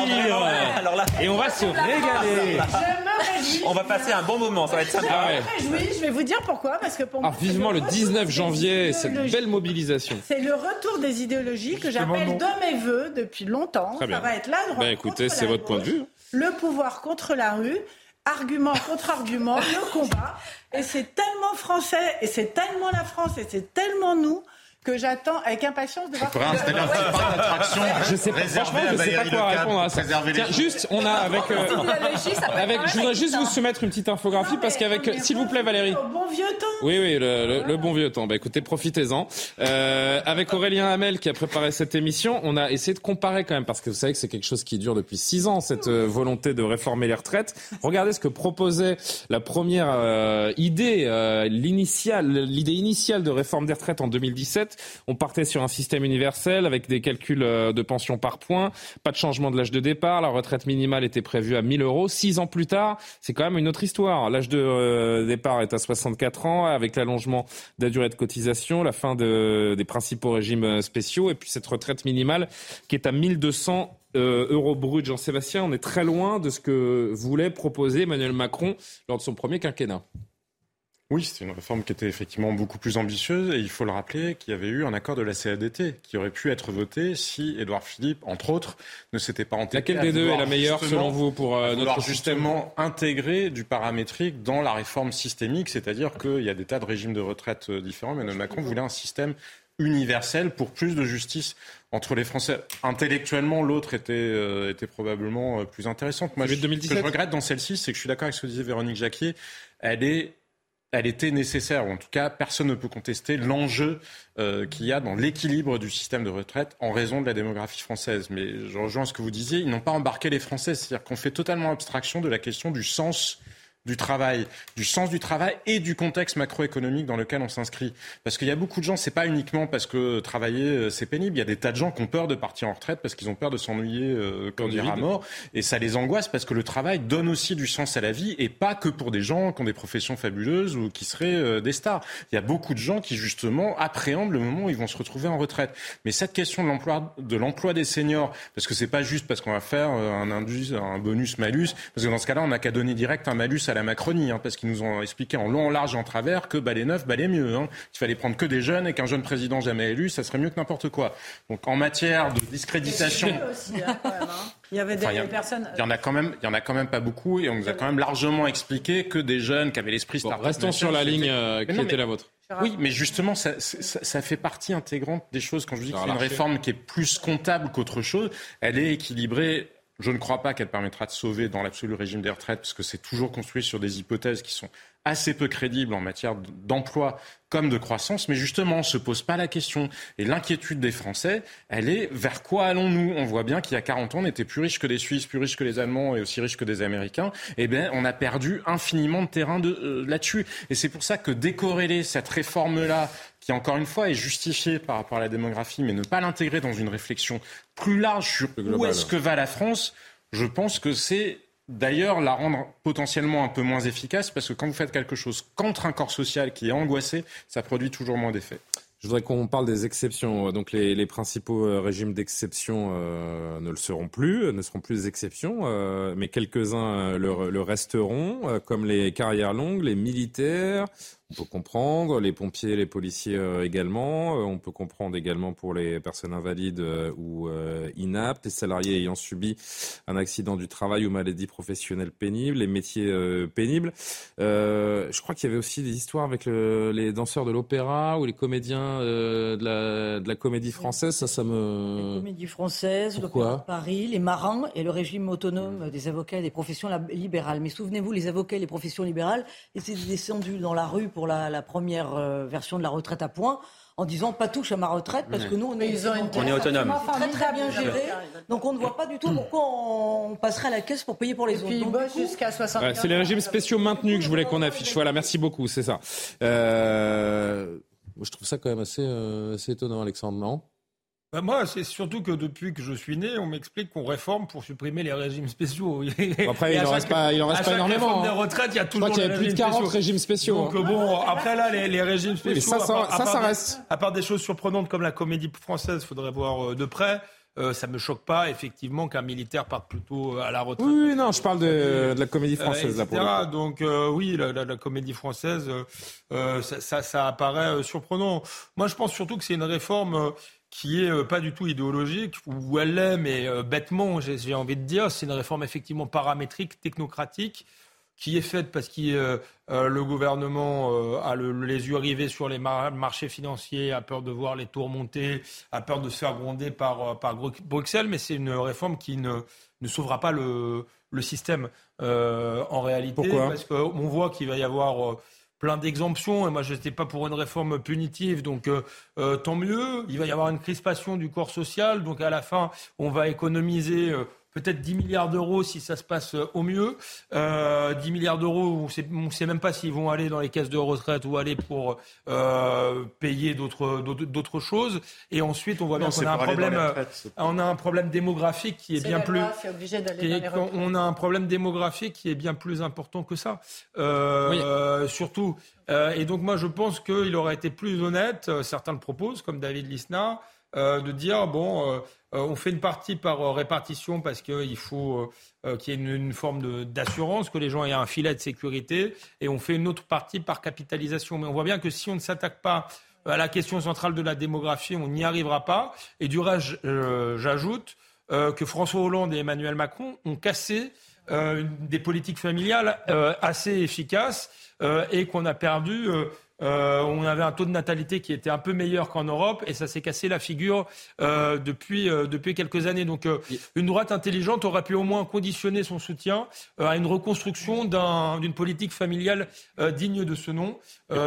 Alors, là, et on va se régaler. Je me réjouis. On va passer un bon moment. Ça va être sympa. Je me réjouis. Je vais vous dire pourquoi. Parce que pour ah, vivement le 19 janvier, cette belle mobilisation. C'est le retour des idéologies que j'appelle de mes voeux depuis longtemps. Ça va être la droite. Ben, écoutez, c'est votre point de vue. Le pouvoir contre la rue argument contre argument, le combat. Et c'est tellement français, et c'est tellement la France, et c'est tellement nous que j'attends avec impatience de voir. C'est un petit parc d'attraction. Je sais pas, franchement, je sais pas quoi répondre à ça. Tiens, juste, on a avec, euh, avec, je voudrais juste vous soumettre une petite infographie parce qu'avec, s'il vous plaît, Valérie. Le bon vieux temps. Oui, oui, le, le, bon vieux temps. Bah, écoutez, profitez-en. Euh, avec Aurélien Hamel qui a préparé cette émission, on a essayé de comparer quand même parce que vous savez que c'est quelque chose qui dure depuis six ans cette euh, volonté de réformer les retraites. Regardez ce que proposait la première euh, idée, euh, l'initiale, l'idée initiale de réforme des retraites en 2017 on partait sur un système universel avec des calculs euh, de pension par point, pas de changement de l'âge de départ, la retraite minimale était prévue à 1000 euros. Six ans plus tard, c'est quand même une autre histoire. L'âge de euh, départ est à 64 ans avec l'allongement de la durée de cotisation, la fin des principaux régimes euh, spéciaux et puis cette retraite minimale qui est à 1200 euros brut. Jean-Sébastien, on est très loin de ce que voulait proposer Emmanuel Macron lors de son premier quinquennat. Oui, c'était une réforme qui était effectivement beaucoup plus ambitieuse et il faut le rappeler qu'il y avait eu un accord de la CADT qui aurait pu être voté si Édouard Philippe, entre autres, ne s'était pas entêté. Laquelle des deux est la meilleure selon vous pour euh, notre justement intégrer du paramétrique dans la réforme systémique, c'est-à-dire qu'il y a des tas de régimes de retraite euh, différents. mais Macron voulait un système universel pour plus de justice entre les Français. Intellectuellement, l'autre était, euh, était probablement euh, plus intéressante. Moi, ce que je regrette dans celle-ci, c'est que je suis d'accord avec ce que disait Véronique Jacquier. Elle est elle était nécessaire, ou en tout cas, personne ne peut contester l'enjeu euh, qu'il y a dans l'équilibre du système de retraite en raison de la démographie française. Mais je rejoins ce que vous disiez, ils n'ont pas embarqué les Français, c'est-à-dire qu'on fait totalement abstraction de la question du sens du travail, du sens du travail et du contexte macroéconomique dans lequel on s'inscrit. Parce qu'il y a beaucoup de gens, c'est pas uniquement parce que travailler euh, c'est pénible, il y a des tas de gens qui ont peur de partir en retraite parce qu'ils ont peur de s'ennuyer euh, quand dire à mort et ça les angoisse parce que le travail donne aussi du sens à la vie et pas que pour des gens qui ont des professions fabuleuses ou qui seraient euh, des stars. Il y a beaucoup de gens qui justement appréhendent le moment où ils vont se retrouver en retraite. Mais cette question de l'emploi de l'emploi des seniors parce que c'est pas juste parce qu'on va faire un indus, un bonus malus parce que dans ce cas-là on n'a qu'à donner direct un malus à la Macronie, hein, parce qu'ils nous ont expliqué en long, en large en travers que bah, les neufs balaient mieux. Hein. Il fallait prendre que des jeunes et qu'un jeune président jamais élu, ça serait mieux que n'importe quoi. Donc en matière de discréditation. Hein, il y avait des personnes. Il y en a quand même, il y en a quand même pas beaucoup, et on nous a quand même largement expliqué que des jeunes qui avaient l'esprit bon, Restons sur la ligne euh, qui était la vôtre. Oui, mais justement, ça, ça, ça, fait partie intégrante des choses. Quand je dis que c'est une réforme qui est plus comptable qu'autre chose, elle est équilibrée je ne crois pas qu'elle permettra de sauver dans l'absolu régime des retraites, parce que c'est toujours construit sur des hypothèses qui sont assez peu crédibles en matière d'emploi comme de croissance, mais justement, on ne se pose pas la question. Et l'inquiétude des Français, elle est vers quoi allons-nous? On voit bien qu'il y a 40 ans, on était plus riche que les Suisses, plus riche que les Allemands et aussi riche que des Américains. Eh bien, on a perdu infiniment de terrain de, euh, là-dessus. Et c'est pour ça que décorréler cette réforme-là qui encore une fois est justifiée par rapport à la démographie, mais ne pas l'intégrer dans une réflexion plus large sur où est-ce que va la France, je pense que c'est d'ailleurs la rendre potentiellement un peu moins efficace, parce que quand vous faites quelque chose contre un corps social qui est angoissé, ça produit toujours moins d'effets. Je voudrais qu'on parle des exceptions. Donc les, principaux euh, régimes d'exception euh, ne le seront plus, ne seront plus des exceptions, euh, mais quelques-uns le, resteront, comme les carrières longues, les militaires, on peut comprendre, les pompiers, les policiers euh, également. Euh, on peut comprendre également pour les personnes invalides euh, ou inaptes, les salariés ayant subi un accident du travail ou maladie professionnelle pénible, les métiers pénibles. je crois qu'il y avait aussi des histoires avec les danseurs de l'opéra ou les comédiens de la, de, la, comédie française. Ça, ça me. La comédie française, l'opéra de Paris, les marins et le régime autonome des avocats et des professions libérales. Mais souvenez-vous, les avocats et les professions libérales étaient descendus dans la rue pour pour la, première euh, version de la retraite à points en disant pas touche à ma retraite parce que nous on est, on est autonome. Très très bien géré. Donc on ne voit pas du tout pourquoi on passerait à la caisse pour payer pour les autres. jusqu'à 60 C'est les régimes spéciaux maintenus que je voulais qu'on affiche. Voilà, merci beaucoup, c'est ça. Euh, je trouve ça quand même assez, euh, assez étonnant, Alexandre, non? Bah, moi, c'est surtout que depuis que je suis né, on m'explique qu'on réforme pour supprimer les régimes spéciaux. Après, il n'en reste pas, il en reste pas énormément. des hein. retraites, il y a toujours il y a plus de 40 régimes spéciaux. Donc hein. bon, après là, les, régimes spéciaux. ça, ça, ça, reste. à part des choses surprenantes comme la comédie française, il faudrait voir euh, de près. Euh, ça me choque pas effectivement qu'un militaire parte plutôt euh, à la retraite. Oui, non, je parle de, la comédie française là pour Donc oui, la, comédie française, ça, ça, apparaît surprenant. Moi, je pense surtout que c'est une réforme qui est euh, pas du tout idéologique, ou elle l'est, mais euh, bêtement, j'ai envie de dire, c'est une réforme effectivement paramétrique, technocratique, qui est faite parce que euh, le gouvernement a les yeux rivés sur les marchés financiers, a peur de voir les taux monter, a peur de se faire gronder par, par Bruxelles, mais c'est une réforme qui ne, ne sauvera pas le, le système en réalité. Pourquoi? Parce qu'on voit qu'il va y avoir plein d'exemptions. Et moi, je n'étais pas pour une réforme punitive, donc euh, euh, tant mieux. Il va y avoir une crispation du corps social, donc à la fin, on va économiser. Euh, peut-être 10 milliards d'euros si ça se passe euh, au mieux. Euh, 10 milliards d'euros, on ne sait même pas s'ils vont aller dans les caisses de retraite ou aller pour euh, payer d'autres choses. Et ensuite, on voit bien qu'on a un problème, on a un problème démographique qui est, bien plus. on a un problème démographique qui est bien plus important que ça. Euh, surtout. Euh, et donc moi, je pense qu'il aurait été plus honnête. Certains le proposent, comme David Lisnard de dire bon, on fait une partie par répartition parce qu'il faut qu'il y ait une, forme d'assurance, que les gens aient un filet de sécurité, et on fait une autre partie par capitalisation. Mais on voit bien que si on ne s'attaque pas à la question centrale de la démographie, on n'y arrivera pas. Et du reste, j'ajoute que François Hollande et Emmanuel Macron ont cassé des politiques familiales assez efficaces et qu'on a perdu euh, on avait un taux de natalité qui était un peu meilleur qu'en Europe et ça s'est cassé la figure euh, depuis, euh, depuis quelques années. Donc une droite intelligente aurait pu au moins conditionner son soutien à une reconstruction d'une politique familiale digne de ce nom.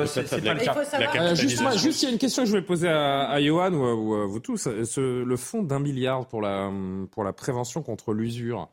c'est pas le cas. juste, il y a une question que je vais poser à, à Johan ou à, vous tous. le fonds d'un milliard pour la, pour la prévention contre l'usure,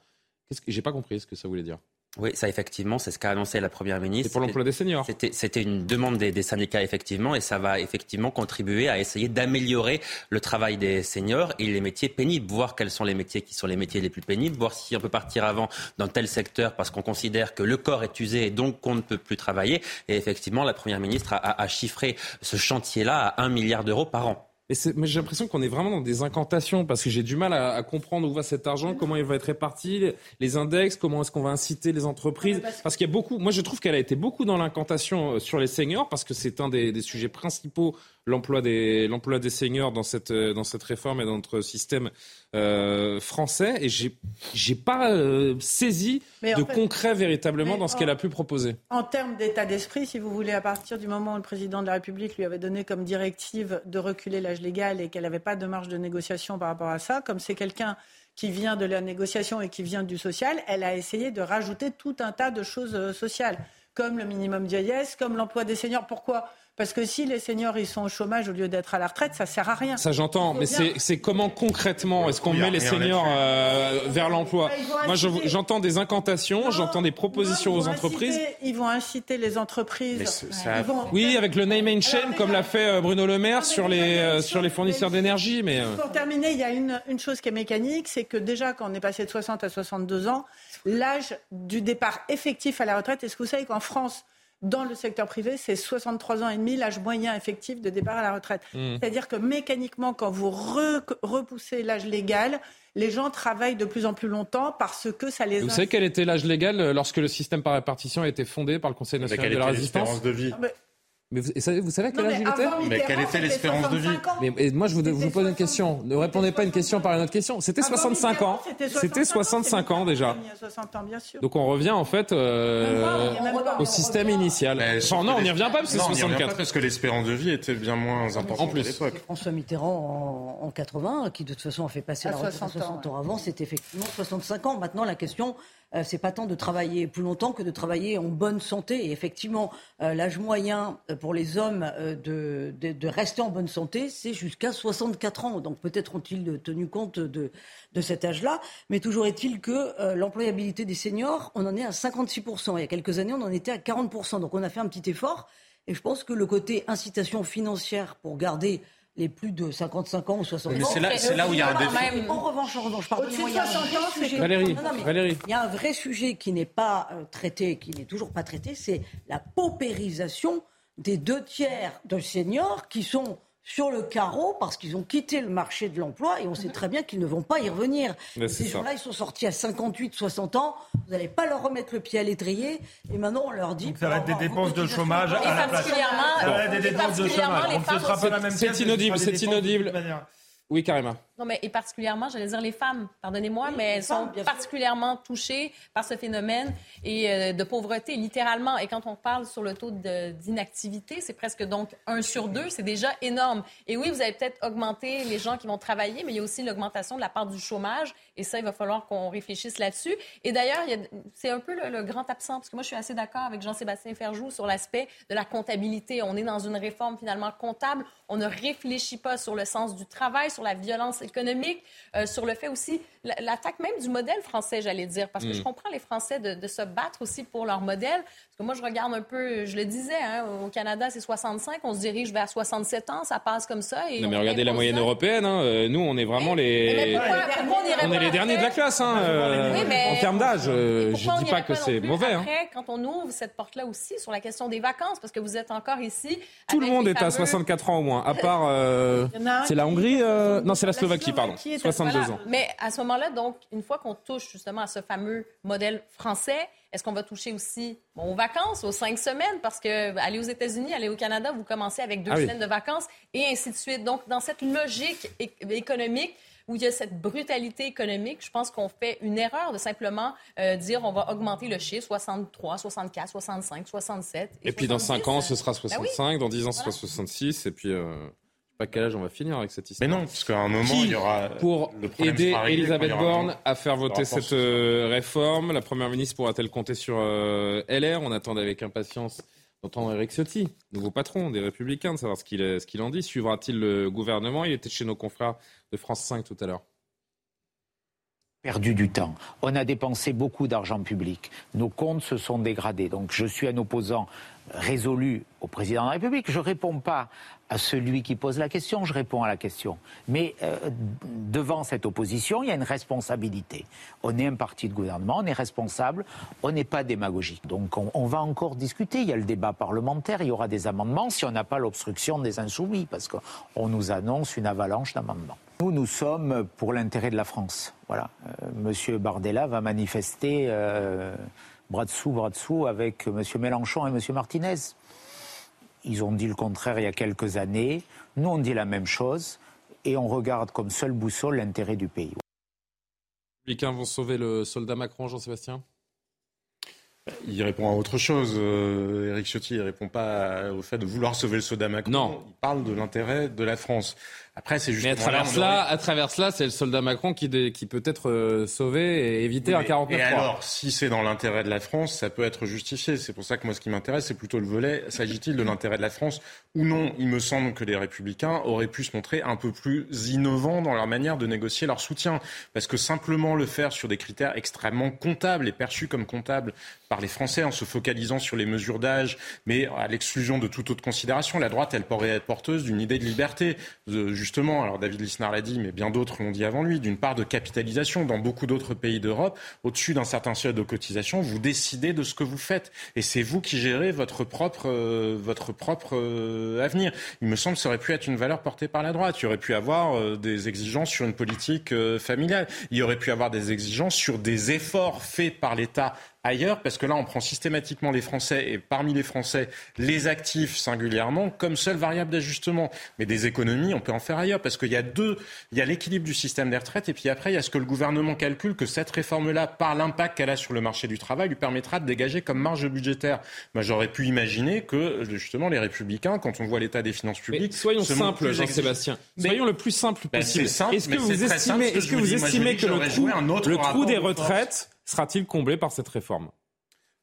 j'ai pas compris ce que ça voulait dire. Oui, ça effectivement, c'est ce qu'a annoncé la Première ministre. C'est pour l'emploi des seniors. C'était une demande des, syndicats effectivement, et ça va effectivement contribuer à essayer d'améliorer le travail des seniors et les métiers pénibles, voir quels sont les métiers qui sont les métiers les plus pénibles, voir si on peut partir avant dans tel secteur parce qu'on considère que le corps est usé et donc qu'on ne peut plus travailler. Et effectivement, la Première ministre a, a chiffré ce chantier-là à un milliard d'euros par an. Mais, j'ai l'impression qu'on est vraiment dans des incantations parce que j'ai du mal à, comprendre où va cet argent, comment il va être réparti, les, index, comment est-ce qu'on va inciter les entreprises. Parce qu'il y a beaucoup, moi je trouve qu'elle a été beaucoup dans l'incantation euh, sur les seniors parce que c'est un des, sujets principaux l'emploi des l'emploi des seniors dans cette euh, dans cette réforme et dans notre système euh, français et j'ai j'ai pas euh, saisi de concret véritablement dans ce qu'elle a pu proposer. En termes d'état d'esprit, si vous voulez, à partir du moment où le président de la République lui avait donné comme directive de reculer l'âge légal et qu'elle n'avait pas de marge de négociation par rapport à ça, comme c'est quelqu'un qui vient de la négociation et qui vient du social, elle a essayé de rajouter tout un tas de choses sociales, comme le minimum vieillesse, comme l'emploi des seniors. Pourquoi? Parce que si les seniors ils sont au chômage au lieu d'être à la retraite, ça sert à rien. Ça j'entends, mais c'est comment concrètement est-ce qu'on met les seniors euh, vers l'emploi Moi j'entends des incantations, j'entends des propositions aux entreprises. ils vont inciter les entreprises. Oui, avec le name and shame comme l'a fait euh, Bruno Le Maire sur les euh, sur les fournisseurs d'énergie. Mais pour terminer, il y a une, une chose qui est mécanique, c'est que déjà quand on est passé de 60 à 62 ans, l'âge du départ effectif à la retraite, est-ce que vous savez qu'en France dans le secteur privé, c'est 63 ans et demi l'âge moyen effectif de départ à la retraite. Mmh. C'est-à-dire que mécaniquement, quand vous repoussez l'âge légal, les gens travaillent de plus en plus longtemps parce que ça les. Vous savez quel était l'âge légal euh, lorsque le système par répartition a été fondé par le Conseil national de la résistance? de vie? Ah, mais vous, vous savez quel âge il était Mais quelle était l'espérance de vie mais, Moi, je vous, vous, pose une question. Ne répondez pas à une question par une autre question. C'était 65 ans. C'était 65 ans déjà. Donc on revient en fait euh, au système initial. non, on n'y revient pas parce que c'est 64. Parce que l'espérance de vie était bien moins importante à l'époque. François Mitterrand en, 80, qui de toute façon a fait passer la retraite 60 ans avant, c'était effectivement 65 ans. Maintenant, la question, euh, c'est pas tant de travailler plus longtemps que de travailler en bonne santé. Et effectivement, euh, l'âge moyen euh, pour les hommes de, de, rester en bonne santé, c'est jusqu'à 64 ans. Donc peut-être ont-ils tenu compte de, de cet âge-là. Mais toujours est-il que l'employabilité des seniors, on en est à 56%. Il y a quelques années, on en était à 40%. Donc on a fait un petit effort. Et je pense que le côté incitation financière pour garder les plus de 55 ans ou 60 ans. Mais c'est là, où il y a un défi. En revanche, en revanche, pardon, il y a un sujet. Valérie, Valérie. Il y a un vrai sujet qui n'est pas euh, traité, qui n'est toujours pas traité, c'est la paupérisation des deux tiers de seniors qui sont sur le carreau parce qu'ils ont quitté le marché de l'emploi et on sait très bien qu'ils ne vont pas y revenir. Ces gens-là, ils sont sortis à 58, 60 ans. Vous n'allez pas leur remettre le pied à l'étrier et maintenant on leur dit. ça va être des dépenses de chômage à la place. Ça va être des dépenses de chômage. On ne fera pas la même C'est inaudible, c'est inaudible. Oui, carrément. Non, mais et particulièrement, j'allais dire les femmes, pardonnez-moi, mais elles sont particulièrement touchées par ce phénomène et euh, de pauvreté, littéralement. Et quand on parle sur le taux d'inactivité, c'est presque donc un sur deux, c'est déjà énorme. Et oui, vous avez peut-être augmenté les gens qui vont travailler, mais il y a aussi l'augmentation de la part du chômage. Et ça, il va falloir qu'on réfléchisse là-dessus. Et d'ailleurs, c'est un peu le, grand absent, parce que moi, je suis assez d'accord avec Jean-Sébastien Ferjou sur l'aspect de la comptabilité. On est dans une réforme finalement comptable. On ne réfléchit pas sur le sens du travail, sur la violence économique, euh, sur le fait aussi, l'attaque même du modèle français, j'allais dire, parce que je mm. comprends les Français de, se battre aussi pour leur modèle. Parce que moi, je regarde un peu, je le disais, hein, au Canada, c'est 65, on se dirige vers 67 ans, ça passe comme ça. Et non, mais regardez la moyenne européenne, hein, euh, nous, on est vraiment les... on, est les derniers de la classe, hein, en termes d'âge. je ne dis pas que c'est mauvais. Après, quand on ouvre cette porte-là aussi sur la question des vacances, parce que vous êtes encore ici... Tout le monde est à 64 ans au moins, à part... c'est la Hongrie Non, c'est la Slovaquie, pardon. 62 ans. Mais à ce moment-là, donc, une fois qu'on touche justement à ce fameux modèle français, est-ce qu'on va toucher aussi aux vacances, aux cinq semaines? Parce que aller aux États-Unis, aller au Canada, vous commencez avec deux ah semaines de vacances et ainsi de suite. Donc, dans cette logique économique, où il y a cette brutalité économique, je pense qu'on fait une erreur de simplement euh, dire on va augmenter le chiffre 63, 64, 65, 67. Et, puis dans cinq ans, ce sera 65, ben dans dix ans, ce sera 66, et puis... Euh, à quel âge on va finir avec cette histoire. Mais non, parce qu'à un moment, il y aura. Pour aider Elisabeth Borne à faire voter cette euh, réforme, la Première ministre pourra-t-elle compter sur euh, LR On attend avec impatience d'entendre Eric Ciotti, nouveau patron des Républicains, de savoir ce qu'il ce qu'il en dit. Suivra-t-il le gouvernement? Il était chez nos confrères de France 5 tout à l'heure perdu du temps. On a dépensé beaucoup d'argent public. Nos comptes se sont dégradés. Donc je suis un opposant résolu au président de la République. Je ne réponds pas à celui qui pose la question, je réponds à la question. Mais euh, devant cette opposition, il y a une responsabilité. On est un parti de gouvernement, on est responsable, on n'est pas démagogique. Donc on, va encore discuter. Il y a le débat parlementaire, il y aura des amendements si on n'a pas l'obstruction des insoumis, parce qu'on nous annonce une avalanche d'amendements. Nous, nous sommes pour l'intérêt de la France. Voilà. Euh, Monsieur Bardella va manifester euh, bras dessous, bras dessous avec Monsieur Mélenchon et Monsieur Martinez. Ils ont dit le contraire il y a quelques années. Nous, on dit la même chose et on regarde comme seule boussole l'intérêt du pays. Les républicains vont sauver le soldat Macron, Jean-Sébastien? Il répond à autre chose. Euh, Éric Ciotti ne répond pas au fait de vouloir sauver le soldat Macron. Non. Il parle de l'intérêt de la France. Après, c'est juste. Mais à travers cela, à travers cela, c'est le soldat Macron qui, qui peut être euh, sauvé et éviter un 49 Et alors, si c'est dans l'intérêt de la France, ça peut être justifié. C'est pour ça que moi, ce qui m'intéresse, c'est plutôt le volet. S'agit-il de l'intérêt de la France ou non? Il me semble que les Républicains auraient pu se montrer un peu plus innovants dans leur manière de négocier leur soutien, parce que simplement le faire sur des critères extrêmement comptables et perçus comme comptables par les Français en se focalisant sur les mesures d'âge, mais à l'exclusion de toute autre considération, la droite, elle pourrait être porteuse d'une idée de liberté. De, justement, alors David Lisnard l'a dit, mais bien d'autres l'ont dit avant lui, d'une part de capitalisation dans beaucoup d'autres pays d'Europe, au-dessus d'un certain seuil de cotisation, vous décidez de ce que vous faites. Et c'est vous qui gérez votre propre, euh, votre propre euh, avenir. Il me semble que ça aurait pu être une valeur portée par la droite. Il aurait pu avoir euh, des exigences sur une politique familiale. Il aurait pu avoir des exigences sur des efforts faits par l'État ailleurs, parce que là, on prend systématiquement les Français, et parmi les Français, les actifs singulièrement, comme seule variable d'ajustement. Mais des économies, on peut en faire ailleurs, parce qu'il y a deux, il y a l'équilibre du système des retraites, et puis après, il y a ce que le gouvernement calcule, que cette réforme-là, par l'impact qu'elle a sur le marché du travail, lui permettra de dégager comme marge budgétaire. Moi, j'aurais pu imaginer que, justement, les Républicains, quand on voit l'état des finances publiques... soyons simples, Jean-Sébastien. Soyons le plus simple ben, possible. est-ce que vous estimez, est-ce que vous estimez que le trou des retraites sera-t-il comblé par cette réforme?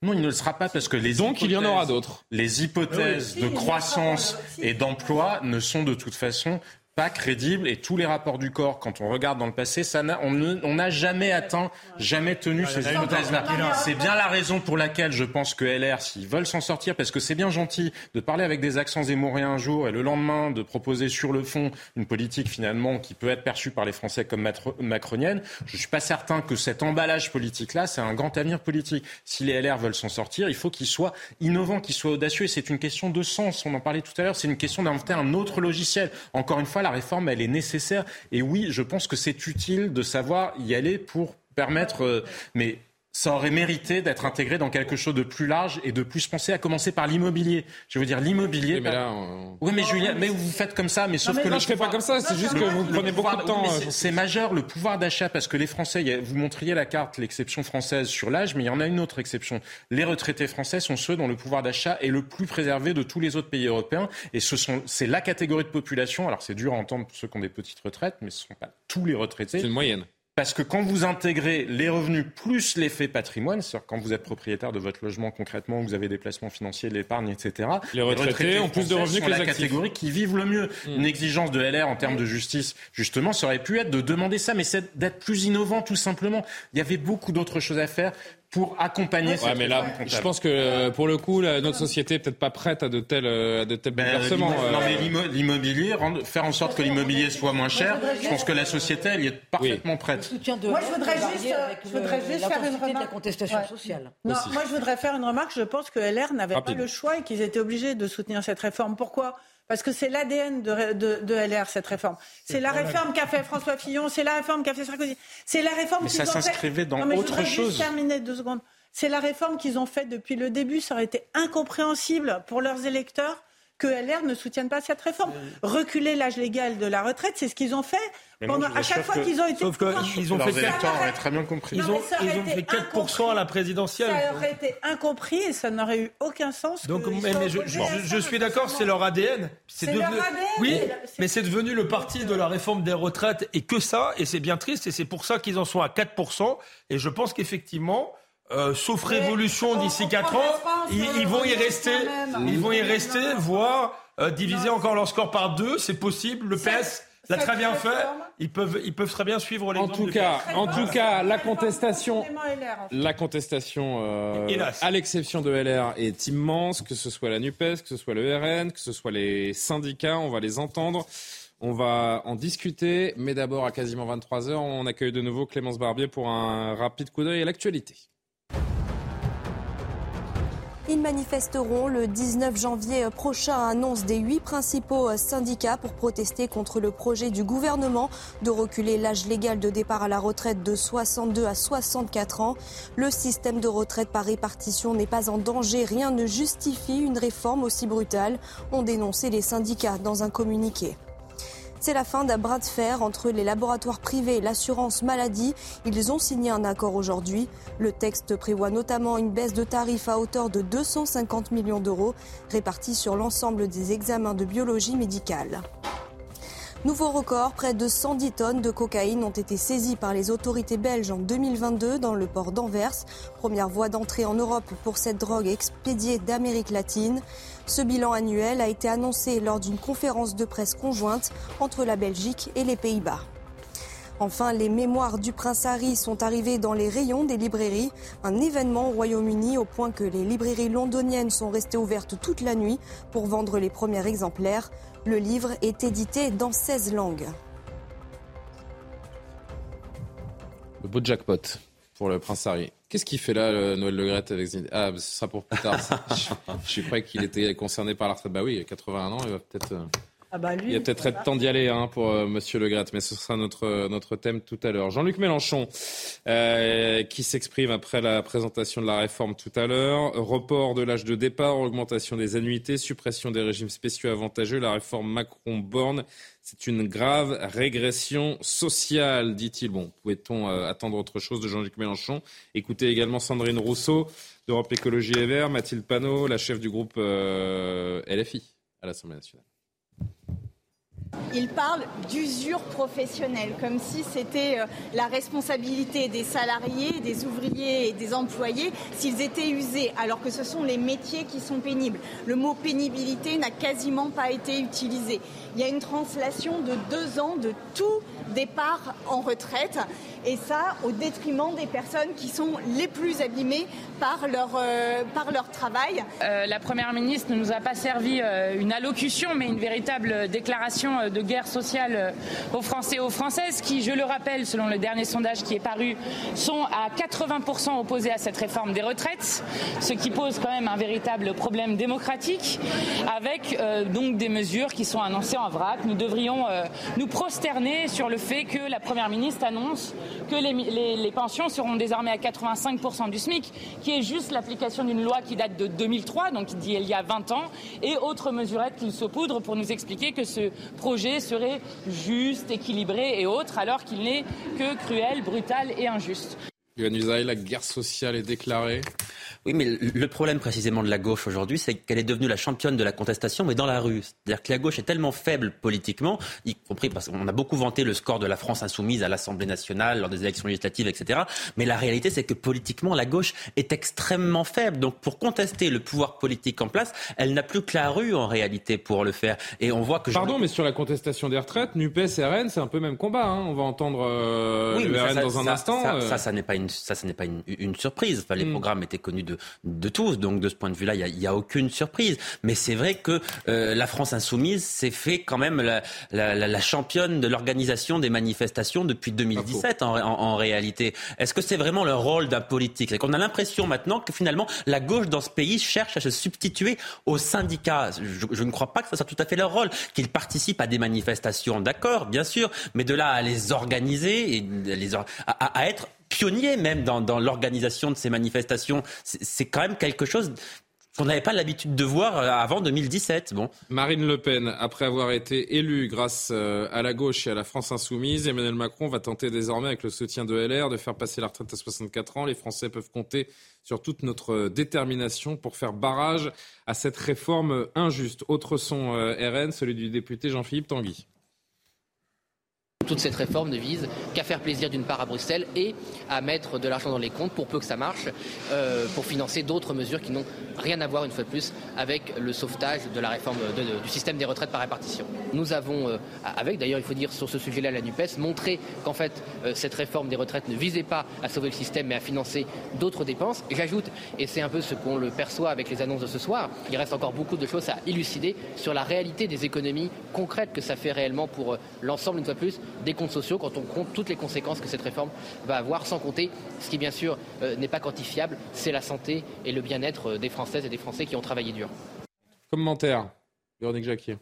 Non, il ne le sera pas parce que les donc il y en aura d'autres. Les hypothèses de croissance et d'emploi ne sont de toute façon pas crédible et tous les rapports du corps, quand on regarde dans le passé, ça on n'a jamais atteint, jamais tenu ces hypothèses-là. C'est bien la raison pour laquelle je pense que LR, s'ils veulent s'en sortir, parce que c'est bien gentil de parler avec des accents zémouriens un jour et le lendemain de proposer sur le fond une politique finalement qui peut être perçue par les Français comme macronienne, je ne suis pas certain que cet emballage politique-là, c'est un grand avenir politique. Si les LR veulent s'en sortir, il faut qu'ils soient innovants, qu'ils soient audacieux et c'est une question de sens. On en parlait tout à l'heure, c'est une question d'inventer un autre logiciel. Encore une fois, la réforme, elle est nécessaire. Et oui, je pense que c'est utile de savoir y aller pour permettre. Euh, mais ça aurait mérité d'être intégré dans quelque chose de plus large et de plus pensé, à commencer par l'immobilier. Je veux dire, l'immobilier. Oui, mais là, oui, mais Julien, mais vous faites comme ça, mais sauf que je fais pas comme ça. C'est juste que vous prenez beaucoup de temps. Euh, c'est majeur le pouvoir d'achat parce que les Français, vous montriez la carte, l'exception française sur l'âge, mais il y en a une autre exception. Les retraités français sont ceux dont le pouvoir d'achat est le plus préservé de tous les autres pays européens, et ce sont, c'est la catégorie de population. Alors c'est dur à entendre pour ceux qui ont des petites retraites, mais ce ne sont pas tous les retraités. C'est une moyenne Parce que quand vous intégrez les revenus plus l'effet patrimoine, c'est-à-dire quand vous êtes propriétaire de votre logement concrètement, vous avez des placements financiers, de l'épargne, etc. Les retraités, ont plus de revenus que les la catégorie qui vivent le mieux. Mm. Une exigence de LR en termes de justice, justement, ça aurait pu être de demander ça, mais c'est d'être plus innovant, tout simplement. Il y avait beaucoup d'autres choses à faire pour accompagner ouais, mais là, je pense que euh, pour le coup, notre société est peut-être pas prête à de tels, euh, à de tels ben, bouleversements. Non, mais euh. l'immobilier, faire en sorte que l'immobilier soit moins cher, je pense que la société, elle y est parfaitement prête. Moi, je voudrais juste, je voudrais juste faire une remarque. De la contestation sociale. Non, moi, je voudrais faire une remarque. Je pense que LR n'avait pas le choix et qu'ils étaient obligés de soutenir cette réforme. Pourquoi? Parce que c'est l'ADN de, de, de, LR, cette réforme. C'est la réforme qu'a fait François Fillon, c'est la réforme qu'a fait Sarkozy. C'est la réforme Mais ça s'inscrivait dans non, autre chose. Juste terminer deux secondes. C'est la réforme qu'ils ont faite depuis le début. Ça aurait été incompréhensible pour leurs électeurs que LR ne soutienne pas cette réforme. Reculer l'âge légal de la retraite, c'est ce qu'ils ont fait. Pendant, à chaque fois qu'ils ont été. Sauf qu'ils ont fait 4... très bien compris. Ils ont, ils ont fait 4% à la présidentielle. Ça aurait été incompris et ça n'aurait eu aucun sens. Donc, mais, mais je, je, je, suis d'accord, c'est leur ADN. C'est devenu... leur ADN. Oui, mais c'est devenu le parti de la réforme des retraites et que ça, et c'est bien triste, et c'est pour ça qu'ils en sont à 4%. Et je pense qu'effectivement, euh, sauf révolution d'ici 4 ans, ils, vont y rester, ils vont y rester, voire euh, diviser encore leur score par deux, c'est possible. Le PS l'a très bien fait. Ils peuvent, ils peuvent très bien suivre les. En tout cas, en tout cas, la contestation, la contestation, euh, à l'exception de LR, est immense. Que ce soit la Nupes, que ce soit le RN, que ce soit les syndicats, on va les entendre. On va en discuter, mais d'abord à quasiment 23 h on accueille de nouveau Clémence Barbier pour un rapide coup d'œil à l'actualité. Ils manifesteront le 19 janvier prochain, annonce des huit principaux syndicats pour protester contre le projet du gouvernement de reculer l'âge légal de départ à la retraite de 62 à 64 ans. Le système de retraite par répartition n'est pas en danger, rien ne justifie une réforme aussi brutale, ont dénoncé les syndicats dans un communiqué. C'est la fin d'un bras de fer entre les laboratoires privés et l'assurance maladie. Ils ont signé un accord aujourd'hui. Le texte prévoit notamment une baisse de tarifs à hauteur de 250 millions d'euros répartis sur l'ensemble des examens de biologie médicale. Nouveau record, près de 110 tonnes de cocaïne ont été saisies par les autorités belges en 2022 dans le port d'Anvers. Première voie d'entrée en Europe pour cette drogue expédiée d'Amérique latine. Ce bilan annuel a été annoncé lors d'une conférence de presse conjointe entre la Belgique et les Pays-Bas. Enfin, les mémoires du prince Harry sont arrivées dans les rayons des librairies. Un événement au Royaume-Uni au point que les librairies londoniennes sont restées ouvertes toute la nuit pour vendre les premiers exemplaires. Le livre est édité dans 16 langues. Le beau jackpot pour le prince Harry. Qu'est-ce qu'il fait là, le Noël Le Gret avec Ah, ce sera pour plus tard. je, suis prêt qu'il était concerné par la retraite. Bah oui, il a 81 ans, il va peut-être. Euh, ah bah il y a peut-être être temps d'y aller hein, pour M. Euh, Monsieur Le mais ce sera notre, notre thème tout à l'heure. Jean-Luc Mélenchon, euh, qui s'exprime après la présentation de la réforme tout à l'heure. Report de l'âge de départ, augmentation des annuités, suppression des régimes spéciaux avantageux, la réforme Macron-Borne. C'est une grave régression sociale, dit-il. Bon, pouvait-on euh, attendre autre chose de Jean-Luc Mélenchon? Écoutez également Sandrine Rousseau d'Europe Écologie et Verts, Mathilde Panot, la chef du groupe LFI à l'Assemblée nationale. Il parle d'usure professionnelle, comme si c'était euh, la responsabilité des salariés, des ouvriers et des employés s'ils étaient usés, alors que ce sont les métiers qui sont pénibles. Le mot pénibilité n'a quasiment pas été utilisé. Il y a une translation de deux ans de tout départ en retraite et ça au détriment des personnes qui sont les plus abîmées par leur, euh, par leur travail. Euh, la Première ministre ne nous a pas servi euh, une allocution, mais une véritable déclaration de guerre sociale aux Français et aux Françaises, qui, je le rappelle, selon le dernier sondage qui est paru, sont à 80% opposés à cette réforme des retraites, ce qui pose quand même un véritable problème démocratique, avec donc des mesures qui sont annoncées en vrac. Nous devrions nous prosterner sur le fait que la Première ministre annonce que les, pensions seront désormais à 85% du SMIC, qui est juste l'application d'une loi qui date de 2003, donc il y a 20 ans, et autres mesurettes qu'il saupoudre pour nous expliquer que ce projet serait juste, équilibré et autre, alors qu'il n'est que cruel, brutal et injuste. Yohann la guerre sociale est déclarée. Oui, mais le problème précisément de la gauche aujourd'hui, c'est qu'elle est devenue la championne de la contestation, mais dans la rue. C'est-à-dire que la gauche est tellement faible politiquement, y compris parce qu'on a beaucoup vanté le score de la France insoumise à l'Assemblée nationale lors des élections législatives, etc. Mais la réalité, c'est que politiquement, la gauche est extrêmement faible. Donc, pour contester le pouvoir politique en place, elle n'a plus que la rue en réalité pour le faire. Et on voit que pardon, mais sur la contestation des retraites, Nupes et RN, c'est un peu le même combat. Hein. On va entendre euh, le RN dans un instant. Ça, ça, ça n'est pas une ça, ce n'est pas une, une surprise. Enfin, les mm. programmes étaient connus de, de tous, donc de ce point de vue-là, il n'y a, a, aucune surprise. Mais c'est vrai que euh, la France insoumise s'est fait quand même la, la, la championne de l'organisation des manifestations depuis 2017 en, en, en, réalité. Est-ce que c'est vraiment le rôle d'un politique? C'est qu'on a l'impression maintenant que finalement la gauche dans ce pays cherche à se substituer aux syndicats. Je, je ne crois pas que ce soit tout à fait leur rôle, qu'ils participent à des manifestations, d'accord, bien sûr, mais de là à les organiser et les, à, à être pionnier même dans, l'organisation de ces manifestations. C'est quand même quelque chose qu'on n'avait pas l'habitude de voir euh, avant 2017. Bon. Marine Le Pen, après avoir été élue grâce euh, à la gauche et à la France insoumise, Emmanuel Macron va tenter désormais, avec le soutien de LR, de faire passer la retraite à 64 ans. Les Français peuvent compter sur toute notre détermination pour faire barrage à cette réforme injuste. Autre son euh, RN, celui du député Jean-Philippe Tanguy toute cette réforme ne vise qu'à faire plaisir d'une part à Bruxelles et à mettre de l'argent dans les comptes pour peu que ça marche, euh, pour financer d'autres mesures qui n'ont rien à voir une fois de plus avec le sauvetage de la réforme du système des retraites par répartition. Nous avons, euh, avec d'ailleurs il faut dire sur ce sujet-là la NUPES, montré qu'en fait euh, cette réforme des retraites ne visait pas à sauver le système mais à financer d'autres dépenses. J'ajoute, et c'est un peu ce qu'on le perçoit avec les annonces de ce soir, il reste encore beaucoup de choses à élucider sur la réalité des économies concrètes que ça fait réellement pour l'ensemble une fois de plus des comptes sociaux quand on compte toutes les conséquences que cette réforme va avoir, sans compter ce qui bien sûr euh, n'est pas quantifiable, c'est la santé et le bien-être euh, des Françaises et des Français qui ont travaillé dur. Commentaire, Véronique Jacquier.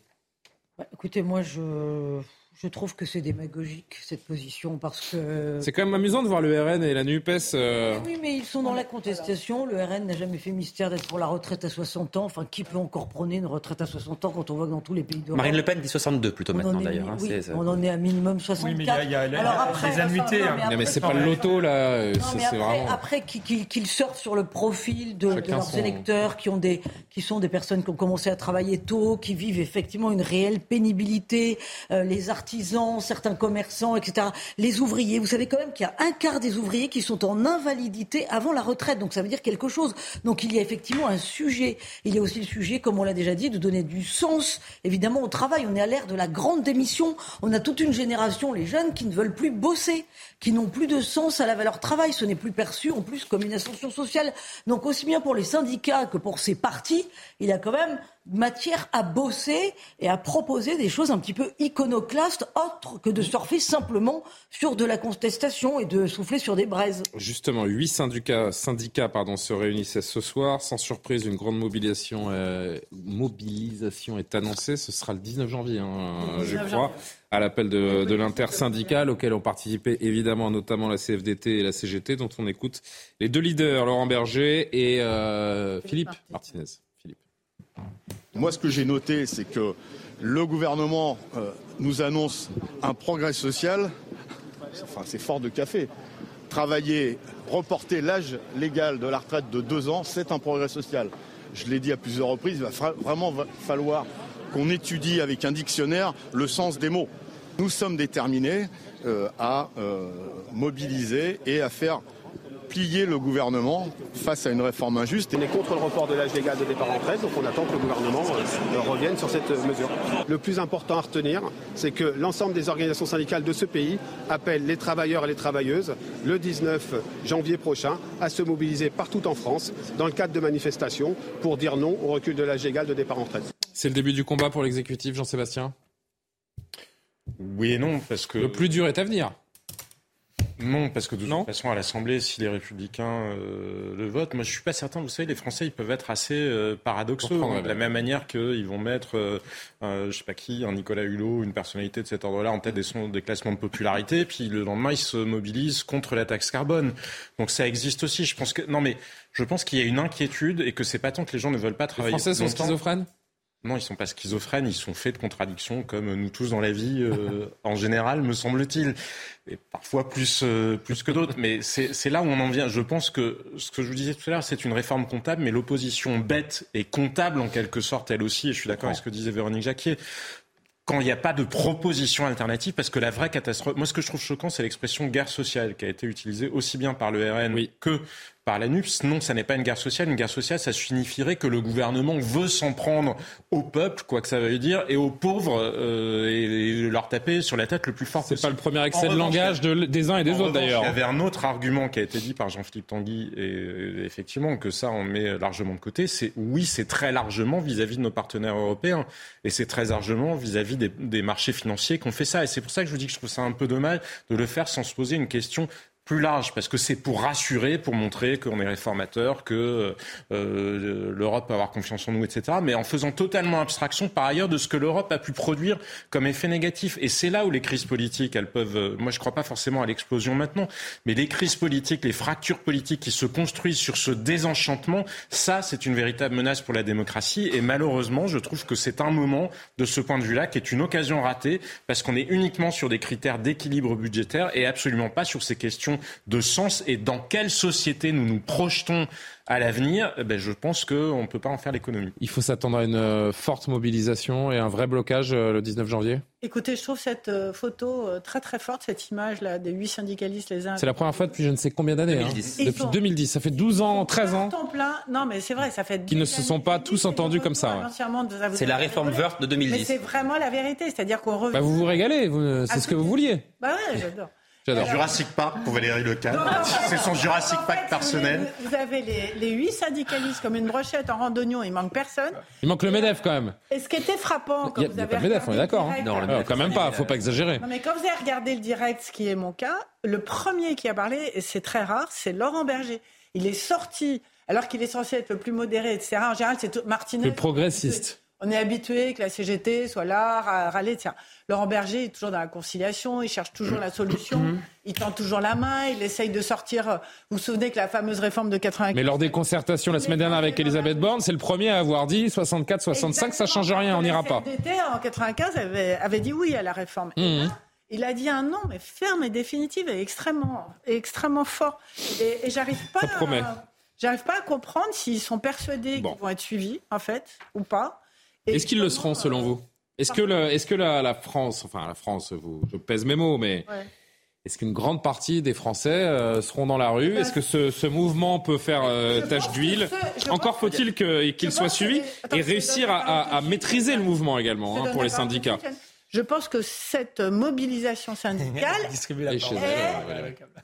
Bah, écoutez, moi je je trouve que c'est démagogique cette position parce que. C'est quand même amusant de voir le RN et la Nupes. Euh, oui, mais ils sont dans la contestation. Le RN n'a jamais fait mystère d'être pour la retraite à 60 ans. Enfin, qui peut encore prôner une retraite à 60 ans quand on voit que dans tous les pays d'Europe. Marine Le Pen dit 62 plutôt maintenant d'ailleurs. Hein, on en est à minimum 64. Oui, mais il y a, Alors après, les annuités. Hein. mais, c'est pas le loto là. après, vraiment... après qu'ils sortent sur le profil de, leurs électeurs qui, ont des, qui sont des personnes qui ont commencé à travailler tôt, qui vivent effectivement une réelle pénibilité, euh, les artistes artisans, certains commerçants, etc. Les ouvriers, vous savez quand même qu'il y a un quart des ouvriers qui sont en invalidité avant la retraite. Donc ça veut dire quelque chose. Donc il y a effectivement un sujet. Il y a aussi le sujet, comme on l'a déjà dit, de donner du sens, évidemment, au travail. On est à l'ère de la grande démission. On a toute une génération, les jeunes, qui ne veulent plus bosser, qui n'ont plus de sens à la valeur travail. Ce n'est plus perçu, en plus, comme une ascension sociale. Donc aussi bien pour les syndicats que pour ces partis, il y a quand même matière à bosser et à proposer des choses un petit peu iconoclastes, autres que de surfer simplement sur de la contestation et de souffler sur des braises. Justement, huit syndicats, syndicats pardon, se réunissaient ce soir. Sans surprise, une grande mobilisation, euh, mobilisation est annoncée. Ce sera le 19 janvier, hein, je crois, à l'appel de, de l'intersyndical auquel ont participé évidemment notamment la CFDT et la CGT, dont on écoute les deux leaders, Laurent Berger et euh, Philippe Martinez. Moi, ce que j'ai noté, c'est que le gouvernement euh, nous annonce un progrès social. Enfin, c'est fort de café. Travailler, reporter l'âge légal de la retraite de deux ans, c'est un progrès social. Je l'ai dit à plusieurs reprises, il va vraiment falloir qu'on étudie avec un dictionnaire le sens des mots. Nous sommes déterminés euh, à euh, mobiliser et à faire plier le gouvernement face à une réforme injuste. On est contre le report de l'âge légal de départ en retraite, donc on attend que le gouvernement euh, revienne sur cette mesure. Le plus important à retenir, c'est que l'ensemble des organisations syndicales de ce pays appellent les travailleurs et les travailleuses le 19 janvier prochain à se mobiliser partout en France dans le cadre de manifestations pour dire non au recul de l'âge légal de départ en retraite. C'est le début du combat pour l'exécutif, Jean-Sébastien? Oui et non, parce que... Le plus dur est à venir. Non, parce que de toute façon, à l'Assemblée, si les Républicains euh, le votent, moi je suis pas certain. Vous savez, les Français, ils peuvent être assez euh, paradoxaux. Hein, de la même manière qu'ils vont mettre, euh, je sais pas qui, un Nicolas Hulot, une personnalité de cet ordre-là en tête des, des classements de popularité, puis le lendemain, ils se mobilisent contre la taxe carbone. Donc ça existe aussi. Je pense que non, mais je pense qu'il y a une inquiétude et que c'est pas tant que les gens ne veulent pas travailler. Les Français sont schizophrènes? Non, ils sont pas schizophrènes, ils sont faits de contradictions comme nous tous dans la vie euh, en général, me semble-t-il. Et parfois plus, euh, plus que d'autres. Mais c'est là où on en vient. Je pense que ce que je vous disais tout à l'heure, c'est une réforme comptable, mais l'opposition bête et comptable en quelque sorte, elle aussi, et je suis d'accord avec ce que disait Véronique Jacquier, quand il n'y a pas de proposition alternative, parce que la vraie catastrophe, moi ce que je trouve choquant, c'est l'expression guerre sociale qui a été utilisée aussi bien par le RN que par la NUPS. Non, ça n'est pas une guerre sociale. Une guerre sociale, ça signifierait que le gouvernement veut s'en prendre au peuple, quoi que ça veuille dire, et aux pauvres, euh, et, leur taper sur la tête le plus fort possible. C'est pas le premier excès de langage des uns et des autres, d'ailleurs. Il y avait un autre argument qui a été dit par Jean-Philippe Tanguy, et, effectivement, que ça, on met largement de côté. C'est oui, c'est très largement vis-à-vis de nos partenaires européens, et c'est très largement vis-à-vis des, des marchés financiers qu'on fait ça. Et c'est pour ça que je vous dis que je trouve ça un peu dommage de le faire sans se poser une question plus large, parce que c'est pour rassurer, pour montrer qu'on est réformateur, que euh, l'Europe peut avoir confiance en nous, etc. Mais en faisant totalement abstraction, par ailleurs, de ce que l'Europe a pu produire comme effet négatif. Et c'est là où les crises politiques, elles peuvent... Euh, moi, je ne crois pas forcément à l'explosion maintenant, mais les crises politiques, les fractures politiques qui se construisent sur ce désenchantement, ça, c'est une véritable menace pour la démocratie. Et malheureusement, je trouve que c'est un moment, de ce point de vue-là, qui est une occasion ratée, parce qu'on est uniquement sur des critères d'équilibre budgétaire et absolument pas sur ces questions de sens et dans quelle société nous nous projetons à l'avenir, eh ben je pense qu'on ne peut pas en faire l'économie. Il faut s'attendre à une euh, forte mobilisation et un vrai blocage euh, le 19 janvier Écoutez, je trouve cette euh, photo très très forte, cette image là des huit syndicalistes les uns. C'est la première fois depuis je ne sais combien d'années. Hein. Depuis 2010, ça fait 12 ans, 13 ans. Plein. Non mais c'est vrai, ça fait. Qui ne se sont pas tous entendus comme ça. C'est la réforme Wörth de 2010. Mais c'est vraiment la vérité, c'est-à-dire qu'on revient. Bah vous vous régalez, c'est ce que vous vouliez. Bah ouais, j'adore. Jurassic Park pour Valérie Leclerc. C'est son Jurassic Park personnel. Vous avez les, huit syndicalistes comme une brochette en randonnion, il manque personne. Il manque le MEDEF quand même. Et ce qui était frappant quand vous avez. le MEDEF, on est d'accord. Hein. Non, quand même pas, faut pas exagérer. Non, mais quand vous avez regardé le direct, ce qui est mon cas, le premier qui a parlé, et c'est très rare, c'est Laurent Berger. Il est sorti, alors qu'il est censé être le plus modéré, etc. En général, c'est Martinez. Le progressiste. On est habitué que la CGT soit là, à râler, etc. Laurent Berger est toujours dans la conciliation, il cherche toujours la solution, mhm. il tend toujours la main, il essaye de sortir. Vous vous souvenez que la fameuse réforme de 95. Mais lors des concertations la semaine dernière avec Elisabeth Borne, c'est le premier à avoir dit 64, 65, ça change rien, on n'ira pas. en 95 avait, avait dit oui à la réforme. Mhm. il a dit un non, mais ferme et définitif et extrêmement, extrêmement fort. Et, j'arrive pas. À, j'arrive pas à comprendre s'ils sont persuadés qu'ils vont être suivis, en fait, ou pas. Est-ce qu'ils le seront selon vous? Est-ce que, est que la, France, enfin la France, vous, je pèse mes mots, mais est-ce qu'une grande partie des Français euh, seront dans la rue? Bah, Est-ce que ce, mouvement peut faire euh, tache d'huile? Encore faut-il qu'il soit suivi et réussir à, maîtriser le mouvement également hein, pour les syndicats. Je pense que cette mobilisation syndicale.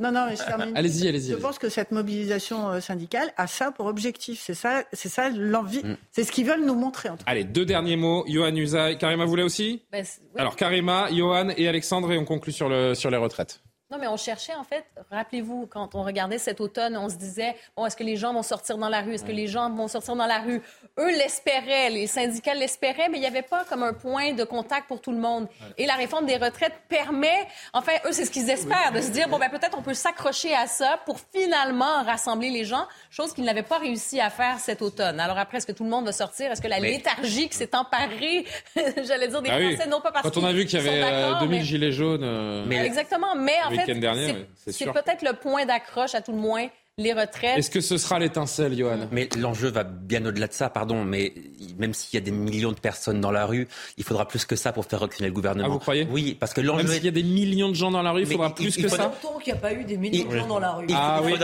Non, non, mais je termine. Allez-y, allez-y. Je pense que cette mobilisation euh, syndicale a ça pour objectif. C'est ça, c'est ça l'envie. Mm. C'est ce qu'ils veulent nous montrer. En tout Allez, deux derniers mots. Johan Usaï. Karima voulait aussi ben, Alors, Karima, Johan et Alexandre, et on conclut sur, le, sur les retraites. Non, mais on cherchait, en fait, rappelez-vous, quand on regardait cet automne, on se disait, bon, est-ce que les gens vont sortir dans la rue? Est-ce que les gens vont sortir dans la rue? Eux l'espéraient, les syndicats l'espéraient, mais il n'y avait pas comme un point de contact pour tout le monde. Et la réforme des retraites permet, enfin, eux, c'est ce qu'ils espèrent, de se dire, bon, ben, peut-être on peut s'accrocher à ça pour finalement rassembler les gens, chose qu'ils n'avaient pas réussi à faire cet automne. Alors après, est-ce que tout le monde va sortir? Est-ce que la léthargie qui s'est emparée, j'allais dire, des ah Français, non pas parce Quand on a vu qu'il y avait 2000 euh, gilets jaunes. Euh, mais... Exactement, mais en fait, c'est peut-être le point d'accroche, à tout le moins, les retraites. Est-ce que ce sera l'étincelle, Johan? Mais l'enjeu va bien au-delà de ça, pardon. Mais même s'il y a des millions de personnes dans la rue, il faudra plus que ça pour faire reculer le gouvernement. Ah, vous croyez? Oui, parce que l'enjeu. Même s'il y a des millions de gens dans la rue, il faudra plus que ça. Il qu'il n'y a pas eu des millions de gens dans la rue. Ah, oui.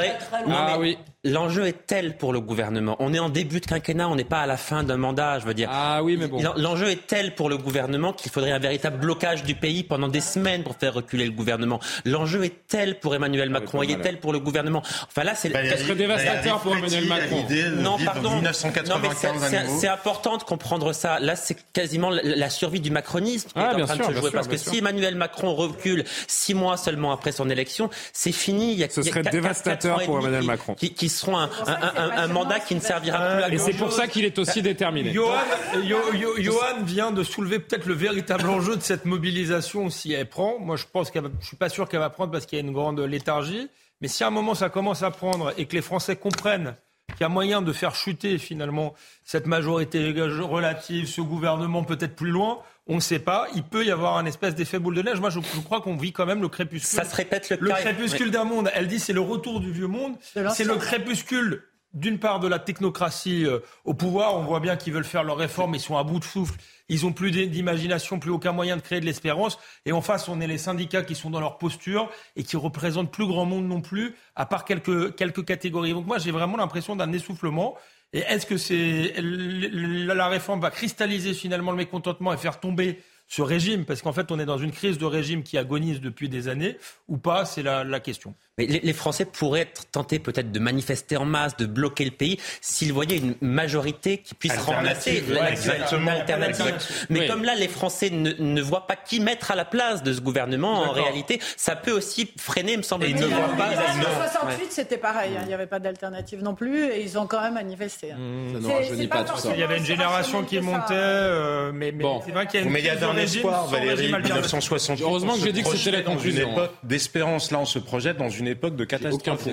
ah oui. L'enjeu est tel pour le gouvernement. On est en début de quinquennat, on n'est pas à la fin d'un mandat, je veux dire. Ah oui, mais bon. L'enjeu est tel pour le gouvernement qu'il faudrait un véritable blocage du pays pendant des semaines pour faire reculer le gouvernement. L'enjeu est tel pour Emmanuel Macron, il est tel pour le gouvernement. Enfin là, c'est. Ce serait dévastateur pour Emmanuel Macron. Non, pardon. C'est important de comprendre ça. Là, c'est quasiment la survie du macronisme qui ah, est en train de se jouer. Parce que si Emmanuel Macron recule six mois seulement après son élection, c'est fini. Il y a, Ce serait dévastateur pour Emmanuel Macron. Qui, seront un, un, mandat qui ne servira plus à Et c'est pour ça qu'il est aussi déterminé. Johan, vient de soulever peut-être le véritable enjeu de cette mobilisation si elle prend. Moi, je pense qu'elle, je suis pas sûr qu'elle va prendre parce qu'il y a une grande léthargie. Mais si à un moment ça commence à prendre et que les Français comprennent qu'il y a moyen de faire chuter finalement cette majorité relative, ce gouvernement peut-être plus loin, on ne sait pas. Il peut y avoir un espèce d'effet boule de neige. Moi, je, crois qu'on vit quand même le crépuscule. Ça se répète le, le crépuscule d'un monde. Elle dit c'est le retour du vieux monde. C'est le crépuscule d'une part de la technocratie euh, au pouvoir. On voit bien qu'ils veulent faire leurs réformes, ils sont à bout de souffle. Ils n'ont plus d'imagination, plus aucun moyen de créer de l'espérance. Et en face, on est les syndicats qui sont dans leur posture et qui représentent plus grand monde non plus, à part quelques, quelques catégories. Donc moi, j'ai vraiment l'impression d'un essoufflement. Et est-ce que c'est la réforme va cristalliser finalement le mécontentement et faire tomber ce régime? Parce qu'en fait, on est dans une crise de régime qui agonise depuis des années, ou pas? C'est la, la question. Mais les, Français pourraient être tentés peut-être de manifester en masse, de bloquer le pays, s'ils voyaient une majorité qui puisse remplacer l'alternative. Mais comme là, les Français ne, ne, voient pas qui mettre à la place de ce gouvernement, en réalité, ça peut aussi freiner, me semble-t-il. En 68, c'était pareil. Hein. Il n'y avait pas d'alternative non plus, et ils ont quand même manifesté. Hein. Mmh. ça ne rajeunit pas, tout ça. Il y avait une génération qui montait, euh, mais, mais bon. c'est vrai qu'il y a une Mais il y avait un espoir, Valérie, 1968. Heureusement que j'ai dit que c'était la conclusion. Une époque d'espérance. Là, on se projette dans une époque de catastrophe.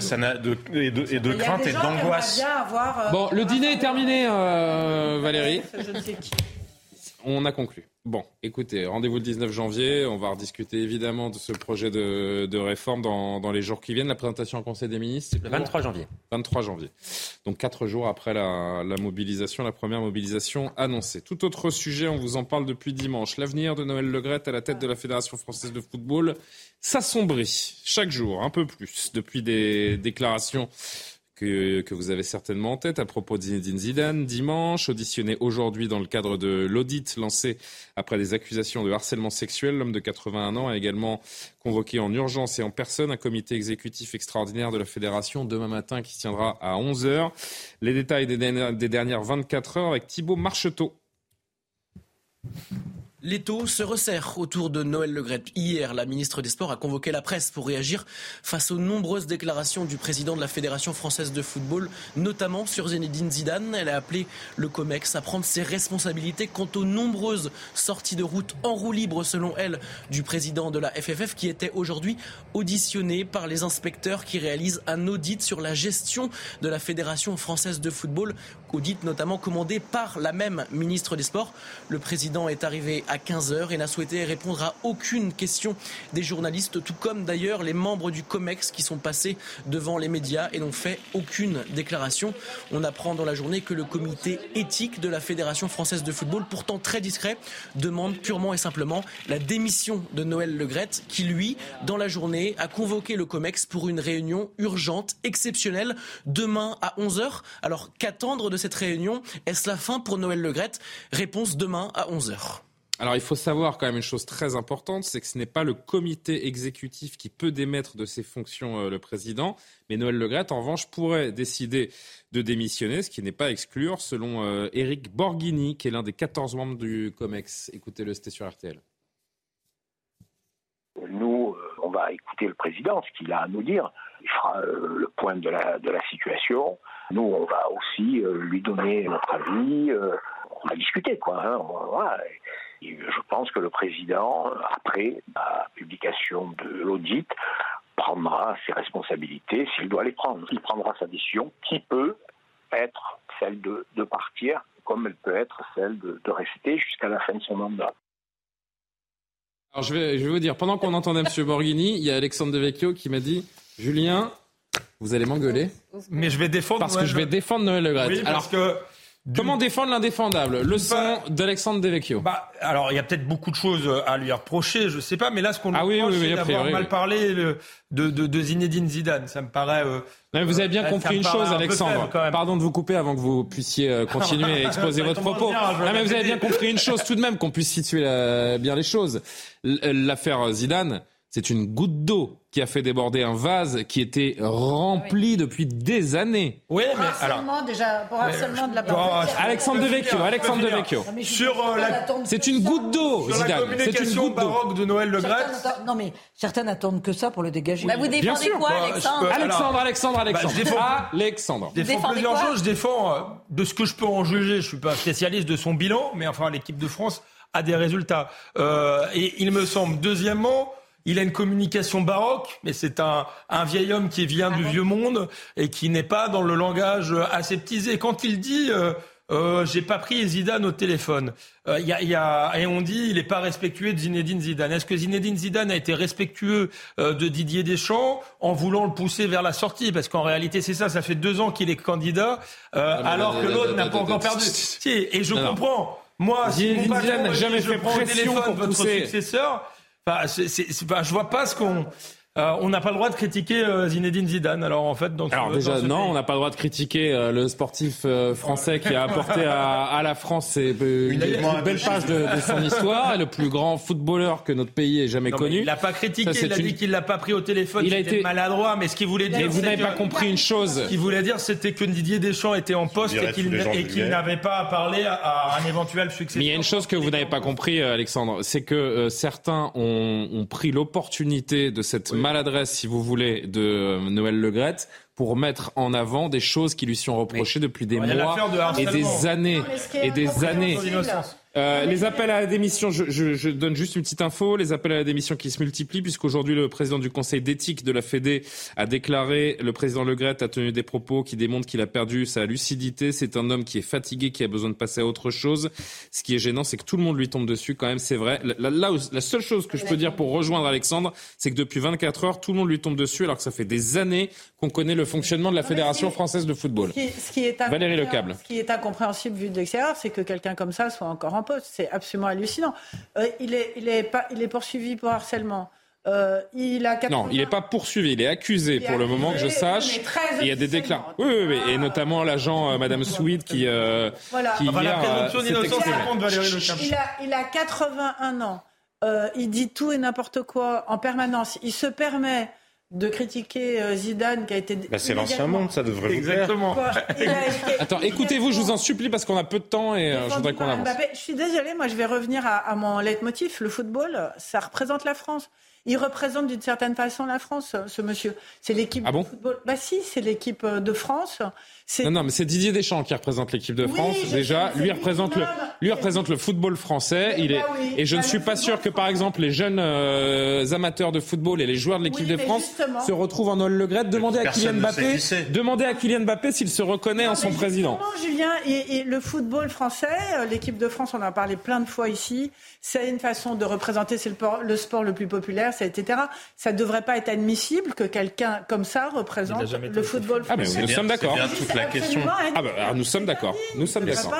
Ça n'a de, et de, et de crainte et d'angoisse. Euh, bon, le dîner est terminé, euh, Valérie. Je ne sais qui. On a conclu. Bon, écoutez, rendez-vous le 19 janvier. On va rediscuter évidemment de ce projet de, de réforme dans, dans, les jours qui viennent. La présentation en Conseil des ministres, le 23 janvier. 23 janvier. Donc quatre jours après la, la, mobilisation, la première mobilisation annoncée. Tout autre sujet, on vous en parle depuis dimanche. L'avenir de Noël Legrette à la tête de la Fédération française de football s'assombrit chaque jour, un peu plus, depuis des déclarations que, vous avez certainement en tête à propos de Zidane dimanche, auditionné aujourd'hui dans le cadre de l'audit lancé après des accusations de harcèlement sexuel. L'homme de 81 ans a également convoqué en urgence et en personne un comité exécutif extraordinaire de la fédération demain matin qui tiendra à 11h. Les détails des dernières, des dernières 24 heures avec Thibault Marcheteau. L'étau se resserre autour de Noël Legrette. Hier, la ministre des Sports a convoqué la presse pour réagir face aux nombreuses déclarations du président de la Fédération française de football, notamment sur Zinedine Zidane. Elle a appelé le COMEX à prendre ses responsabilités quant aux nombreuses sorties de route en roue libre, selon elle, du président de la FFF qui était aujourd'hui auditionné par les inspecteurs qui réalisent un audit sur la gestion de la Fédération française de football, audit notamment commandé par la même ministre des Sports. Le président est arrivé à 15h et n'a souhaité répondre à aucune question des journalistes, tout comme d'ailleurs les membres du COMEX qui sont passés devant les médias et n'ont fait aucune déclaration. On apprend dans la journée que le comité éthique de la Fédération française de football, pourtant très discret, demande purement et simplement la démission de Noël Legrette, qui lui, dans la journée, a convoqué le COMEX pour une réunion urgente, exceptionnelle, demain à 11h. Alors qu'attendre de cette réunion Est-ce la fin pour Noël Legrette Réponse demain à 11h. Alors il faut savoir quand même une chose très importante, c'est que ce n'est pas le comité exécutif qui peut démettre de ses fonctions euh, le président, mais Noël Legrette en revanche pourrait décider de démissionner, ce qui n'est pas à exclure selon euh, Éric Borghini, qui est l'un des 14 membres du COMEX. Écoutez-le, c'était sur RTL. Nous, euh, on va écouter le président, ce qu'il a à nous dire. Il fera le point de la, de la situation. Nous, on va aussi lui donner notre avis. on va discuter, quoi. Hein. Je pense que le président, après la publication de l'audit, prendra ses responsabilités s'il doit les prendre. Il prendra sa décision qui peut être celle de, partir, comme elle peut être celle de, rester jusqu'à la fin de son mandat. Alors je vais, je vais vous dire, pendant qu'on entendait M. Borghini, il y a Alexandre Devecchio qui m'a dit Julien, vous allez m'engueuler. Mais je vais défendre Parce que je vais défendre Noël Le Oui, parce que Comment défendre l'indéfendable? Le son d'Alexandre Devecchio. Bah, alors, il y a peut-être beaucoup de choses à lui reprocher, je sais pas, mais là, ce qu'on ah lui reproche, c'est d'avoir mal parlé de, de, de, Zinedine Zidane. Ça me paraît... Euh, mais vous avez bien compris une chose, Alexandre. Pardon de vous couper avant que vous puissiez euh, continuer à exposer votre propos. non, mais vous avez bien compris une chose tout de même, qu'on puisse situer bien les choses. L'affaire Zidane, c'est une goutte d'eau qui a fait déborder un vase qui était rempli depuis des années. Oui, mais alors déjà pour harcèlement de la part Alexandre Devecchio, Alexandre Devecchio. Sur euh, la c'est une goutte d'eau, Zidane. C'est une goutte d'eau de Noël Le Gret. Non mais certains n'attendent que ça pour le dégager. Bah, vous défendez quoi, Alexandre Alexandre, Alexandre, Alexandre. Bah, je défends, Alexandre. Je défends plusieurs choses. Je défends euh, de ce que je peux en juger. Je suis pas spécialiste de son bilan, mais enfin l'équipe de France a des résultats. Euh, et il me semble, deuxièmement il a une communication baroque, mais c'est un, un vieil homme qui vient du vieux monde et qui n'est pas dans le langage aseptisé. Quand il dit euh, euh, j'ai pas pris Zidane au téléphone. Euh, y a, y a, et on dit il n'est pas respectueux de Zinedine Zidane. Est-ce que Zinedine Zidane a été respectueux euh, de Didier Deschamps en voulant le pousser vers la sortie? Parce qu'en réalité, c'est ça. Ça fait deux ans qu'il est candidat, euh, ah, alors que l'autre n'a pas encore perdu. Et je comprends. Moi, si Zinedine Zidane n'a jamais fait pression pour votre successeur, enfin, c'est, c'est, c'est pas, je vois pas ce qu'on. Euh, on n'a pas le droit de critiquer euh, Zinedine Zidane. Alors en fait, donc Alors déjà, non, on n'a pas le droit de critiquer euh, le sportif euh, français qui a apporté à, à la France ses, euh, une, belles pages de, de son histoire, et le plus grand footballeur que notre pays ait jamais Non, connu. Il n'a pas critiqué, Ça, c'est il a une- dit qu'il l'a pas pris au téléphone. Il a été- maladroit, mais ce qu'il voulait dire. Mais vous c'est n'avez que- pas compris une chose. Ce qu'il voulait dire, c'était que Didier Deschamps était en poste et qu'il n'avait pas à parler à, à un éventuel successeur. Mais il y a une chose que vous n'avez pas compris, Alexandre, c'est que certains ont, ont pris l'opportunité de cette maladresse, si vous voulez, de euh, Noël Legrette pour mettre en avant des choses qui lui sont reprochées depuis des mois de et des années Non, et des années. Euh, les appels à la démission, je, je, je donne juste une petite info, les appels à la démission qui se multiplient puisqu'aujourd'hui le président du conseil d'éthique de la Fédé a déclaré, le président Le Gret a tenu des propos qui démontrent qu'il a perdu sa lucidité, c'est un homme qui est fatigué, qui a besoin de passer à autre chose. Ce qui est gênant, c'est que tout le monde lui tombe dessus quand même, c'est vrai. Là où- la seule chose que je peux dire pour rejoindre Alexandre, c'est que depuis 24 heures, tout le monde lui tombe dessus alors que ça fait des années qu'on connaît le fonctionnement de la Fédération française de football. Ce qui, ce qui est Valérie Lecable. Ce qui est incompréhensible vu de l'extérieur, c'est que quelqu'un comme ça soit encore en poste. C'est absolument hallucinant. Euh, il, est, il, est pas, il est poursuivi pour harcèlement. Euh, il a 80 Non, il n'est pas poursuivi, il est accusé Il est pour le moment que je sache. il y a des déclarations. Oui, oui, oui, et notamment l'agent euh, Madame Sweet qui, euh, Voilà. qui Enfin, la hier, présomption s'est d'innocence. Il a, il a 81 ans. Euh, il dit tout et n'importe quoi en permanence. Il se permet de critiquer euh, Zidane qui a été. Bah, c'est l'ancien monde, ça devrait vous Exactement. Attends, écoutez-vous, je vous en supplie parce qu'on a peu de temps et euh, je voudrais qu'on avance. Mbappé. Je suis désolée, moi je vais revenir à, à mon leitmotiv. Le football, ça représente la France. Il représente d'une certaine façon la France, ce monsieur. C'est l'équipe Ah bon? de football. Bah si, c'est l'équipe euh, de France. C'est Non, non, mais c'est Didier Deschamps qui représente l'équipe de France. Déjà, lui représente le, lui. représente le football français. Il est, bah oui, et je ne bah, suis pas sûr que, par exemple, les jeunes euh, amateurs de football et les joueurs de l'équipe Oui, de France justement. se retrouvent en Noël Le Gret. Demandez à Kylian Mbappé, demandez à Kylian Mbappé s'il se reconnaît en son président. Julien, et, et le football français, euh, l'équipe de France, on en a parlé plein de fois ici, c'est une façon de représenter, c'est le, por- le sport le plus populaire, c'est etc. Ça ne devrait pas être admissible que quelqu'un comme ça représente le football Ah, mais français. nous sommes c'est d'accord. La question. Absolument Ah, bah, alors, nous sommes d'accord. Nous sommes d'accord.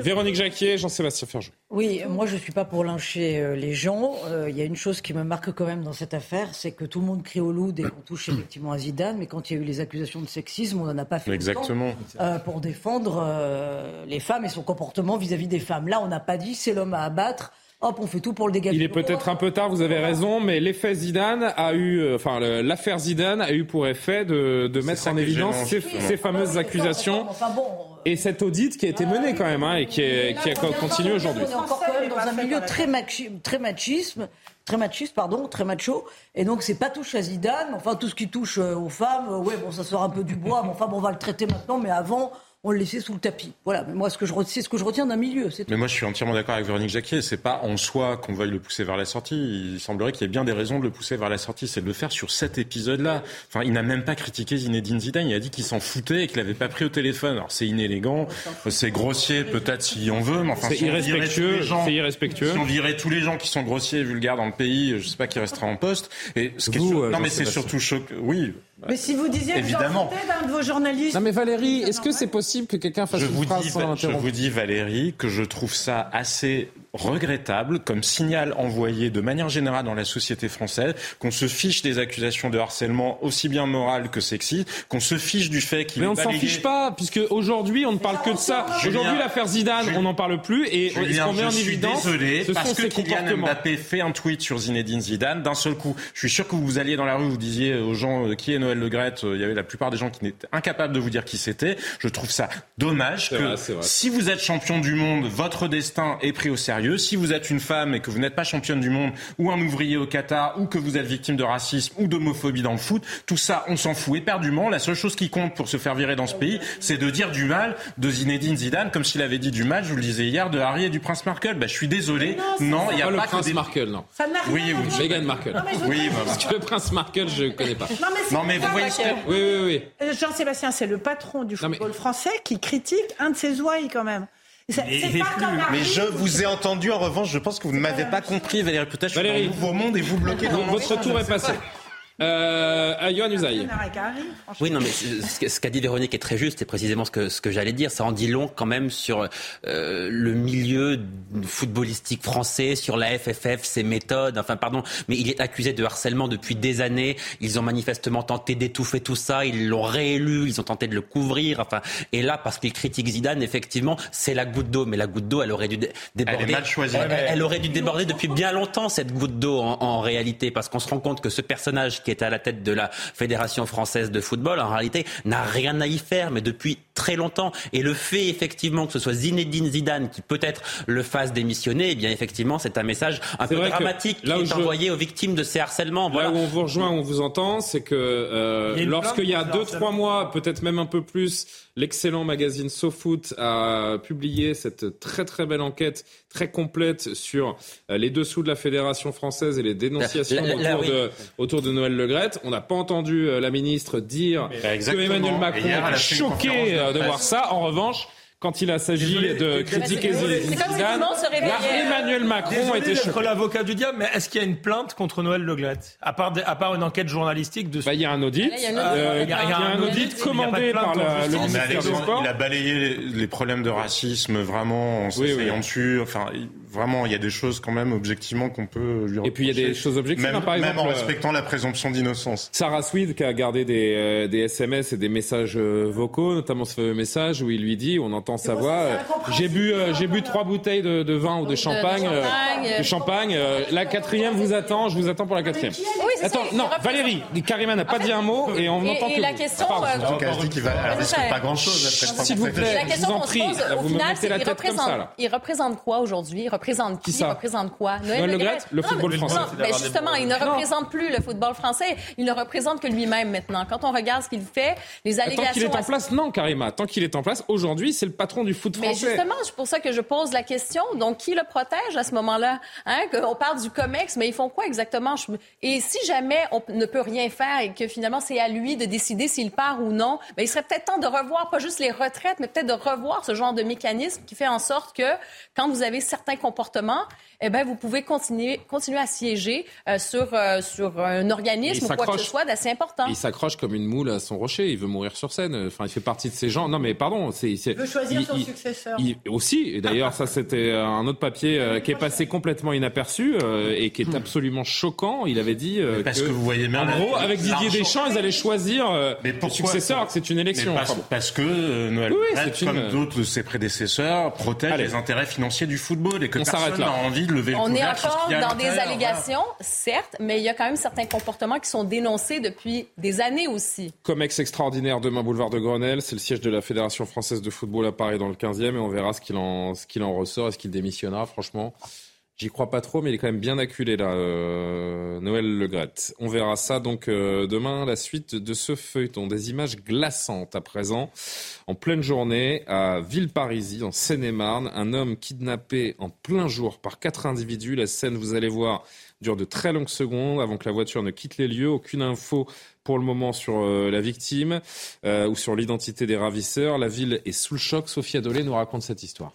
Véronique Jacquier, Jean-Sébastien Ferjou. Oui, moi je ne suis pas pour lyncher euh, les gens. Euh, Il y a une chose qui me marque quand même dans cette affaire, c'est que tout le monde crie au loup dès qu'on touche effectivement à Zidane, mais quand il y a eu les accusations de sexisme, on n'en a pas fait Exactement. euh, pour défendre euh, les femmes et son comportement vis-à-vis des femmes. Là, on n'a pas dit c'est l'homme à abattre. Hop, on fait tout pour le dégager. Il est peut-être un peu tard, vous avez raison, mais l'effet Zidane a eu, euh, enfin l'affaire Zidane a eu pour effet de, de mettre en évidence ces, fameuses accusations Enfin bon, et cet audit qui a été mené quand même hein, et qui, est, qui a continué aujourd'hui. On est encore quand même dans un milieu très, machi- très machisme, très machiste, pardon, très macho. Et donc, c'est pas touche à Zidane. Enfin, tout ce qui touche euh, aux femmes, euh, ouais, bon, ça sort un peu du bois. Mais enfin, bon, on va le traiter maintenant. Mais avant, on le laissait sous le tapis. Voilà. Mais moi, ce que je, c'est ce que je retiens d'un milieu. C'est tout. Mais moi, je suis entièrement d'accord avec Véronique Jacquier. C'est pas en soi qu'on veuille le pousser vers la sortie. Il semblerait qu'il y ait bien des raisons de le pousser vers la sortie. C'est de le faire sur cet épisode-là. Enfin, il n'a même pas critiqué Zinedine Zidane. Il a dit qu'il s'en foutait et qu'il l'avait pas pris au téléphone. Alors, c'est inélégant, c'est grossier, peut-être si on veut, mais enfin, C'est si irrespectueux, c'est irrespectueux. Si on virait tous les gens qui sont grossiers et vulgaires dans le pays, je sais pas qui restera en poste. Et ce qui est Vous, sur- euh, non, mais c'est surtout choquant. Oui. Mais si vous disiez que vous en Évidemment. foutez d'un de vos journalistes. Non mais Valérie, est-ce que c'est possible que quelqu'un fasse Je une vous, phrase dis, sans je vous dis, Valérie, que je trouve ça assez regrettable comme signal envoyé de manière générale dans la société française, qu'on se fiche des accusations de harcèlement aussi bien moral que sexiste, qu'on se fiche du fait qu'il Mais on ne s'en fiche pas, puisque aujourd'hui on ne parle que de ça. Aujourd'hui l'affaire Zidane, Julien, on n'en parle plus et Julien, qu'on met en je suis désolé, ce parce sont que Kylian. Mbappé fait un tweet sur Zinedine Zidane, d'un seul coup, je suis sûr que vous alliez dans la rue, vous disiez aux gens euh, qui est Noël Le Graët, euh, il y avait la plupart des gens qui n'étaient incapables de vous dire qui c'était. Je trouve ça dommage que vrai. si vous êtes champion du monde, votre destin est pris au sérieux. Sérieux. Si vous êtes une femme et que vous n'êtes pas championne du monde ou un ouvrier au Qatar ou que vous êtes victime de racisme ou d'homophobie dans le foot, tout ça, on s'en fout éperdument. La seule chose qui compte pour se faire virer dans ce pays, c'est de dire du mal de Zinedine Zidane, comme s'il avait dit du mal, je vous le disais hier, de Harry et du prince Markle. Bah, je suis désolé. Non, il n'y a pas, pas le que prince des... Markle, non. Ça n'a rien Oui, oui. Meghan Markle. Non, mais Oui, bah, Parce que le prince Markle, je ne connais pas. Non, mais, Non, mais pas vous voyez que- que- Oui, oui, oui. Euh, Jean-Sébastien, c'est le patron du football français qui critique un de ses ouailles quand même. C'est c'est pas comme Mais je vous ai entendu, en revanche, je pense que vous ne m'avez pas compris, Valérie Peut-être je suis Valérie. dans nouveau monde et vous bloquez dans votre tour est passé. Euh, à Usaï. Oui, non, mais ce qu'a dit Véronique est très juste, c'est précisément ce que, ce que j'allais dire. Ça en dit long quand même sur euh, le milieu footballistique français, sur la FFF, ses méthodes. Enfin, pardon, mais il est accusé de harcèlement depuis des années. Ils ont manifestement tenté d'étouffer tout ça. Ils l'ont réélu. Ils ont tenté de le couvrir. Enfin, et là, parce qu'il critique Zidane, effectivement, c'est la goutte d'eau. Mais la goutte d'eau, elle aurait dû dé- déborder. Elle est mal choisie. Elle, elle aurait dû déborder depuis bien longtemps cette goutte d'eau en, en réalité, parce qu'on se rend compte que ce personnage qui est à la tête de la Fédération française de football, en réalité, n'a rien à y faire, mais depuis très longtemps. Et le fait effectivement que ce soit Zinedine Zidane qui peut-être le fasse démissionner, eh bien effectivement, c'est un message un peu dramatique qui est je- envoyé aux victimes de ces harcèlements. Là Voilà. où on vous rejoint, on vous entend, c'est que euh, lorsqu'il y a plainte deux, contre le trois harcèlement. mois, peut-être même un peu plus, l'excellent magazine SoFoot a publié cette très très belle enquête, très complète sur euh, les dessous de la Fédération française et les dénonciations Là, là, là, autour, oui. de, autour de Noël Legrette. On n'a pas entendu euh, la ministre dire que. Emmanuel Macron conférence choqué de euh, de voir ça. En revanche, quand il a s'agi Désolé, de critiquer Zidane, Emmanuel Macron Désolé était choqué. l'avocat du diable, mais est-ce qu'il y a une plainte contre Noël Le Gret? À part, des- à part une enquête journalistique de Bah, il y a un audit. Il y a Euh, un audit de commandé par le ministère des Alexandre, Sports. il a balayé les, problèmes de racisme vraiment en oui. dessus. Enfin, vraiment, il y a des choses quand même objectivement qu'on peut lui Et puis il y a des reprocher. choses objectives, Même, hein, par même exemple, en euh, respectant la présomption d'innocence. Sarah Swede qui a gardé des, euh, des SMS et des messages euh, vocaux, notamment ce fameux message où il lui dit, on entend sa voix, euh, j'ai bu, euh, j'ai bu trois bouteilles de, de vin ou de champagne, euh, champagne, euh, de champagne. euh, la quatrième vous attend, je vous attends pour la quatrième. Oui, c'est Attends, ça, non, Valérie, Karima n'a pas dit un mot et on n'entend et que la vous. question, euh, Donc elle dit qu'il va, elle risque Ouais. pas grand chose après S'il vous plaît. La Je question vous en qu'on se prie, pose, au final, il tête comme représente, ça, là. il représente quoi aujourd'hui? Représente qui, Qui représente quoi? Noël Le Graët, le Non, football mais- français. non, ben justement, il ne représente plus le football français. Il ne représente que lui-même maintenant. Quand on regarde ce qu'il fait, les Tant qu'il allégations... est en place, non, Karima. Tant qu'il est en place, aujourd'hui, c'est le patron du foot Mais français. justement, c'est pour ça que je pose la question. Donc, qui le protège à ce moment-là? Hein? On parle du COMEX, mais ils font quoi exactement? Et si jamais on ne peut rien faire et que finalement c'est à lui de décider s'il part ou non, ben, il serait peut-être temps de revoir pas juste les retraites, mais peut-être de revoir ce genre de mécanisme qui fait en sorte que quand vous avez certains comportements, eh ben, vous pouvez continuer, continuer à siéger euh, sur, euh, sur un organisme ou quoi que ce soit d'assez important. Il s'accroche comme une moule à son rocher. Il veut mourir sur scène. Enfin, il fait partie de ces gens. Non, mais pardon. C'est, Il veut choisir il- son il- successeur. il- aussi. Et d'ailleurs, ça, c'était un autre papier euh, qui est passé complètement inaperçu euh, et qui est absolument choquant. Il avait dit euh, Parce que vous voyez bien en gros, avec Didier. Deschamps, ils allaient choisir euh, Mais le successeur, c'est une élection. Mais parce, Enfin, parce que euh, Noël Oui, une- comme d'autres de ses prédécesseurs, protège Allez. les intérêts financiers du football et que On personne n'a là. Envie de lever le On est encore dans des allégations, certes, mais il y a quand même certains comportements qui sont dénoncés depuis des années aussi. Comex extraordinaire demain boulevard de Grenelle, c'est le siège de la Fédération française de football à Paris dans le 15e et on verra ce qu'il en, ce qu'il en ressort, est-ce qu'il démissionnera franchement. J'y crois pas trop, mais il est quand même bien acculé là, euh, Noël Le Graët. On verra ça donc euh, demain, la suite de ce feuilleton. Des images glaçantes à présent, en pleine journée, à Villeparisis, en Seine-et-Marne. Un homme kidnappé en plein jour par quatre individus. La scène, vous allez voir, dure de très longues secondes avant que la voiture ne quitte les lieux. Aucune info pour le moment sur euh, la victime euh, ou sur l'identité des ravisseurs. La ville est sous le choc. Sophia Dolé nous raconte cette histoire.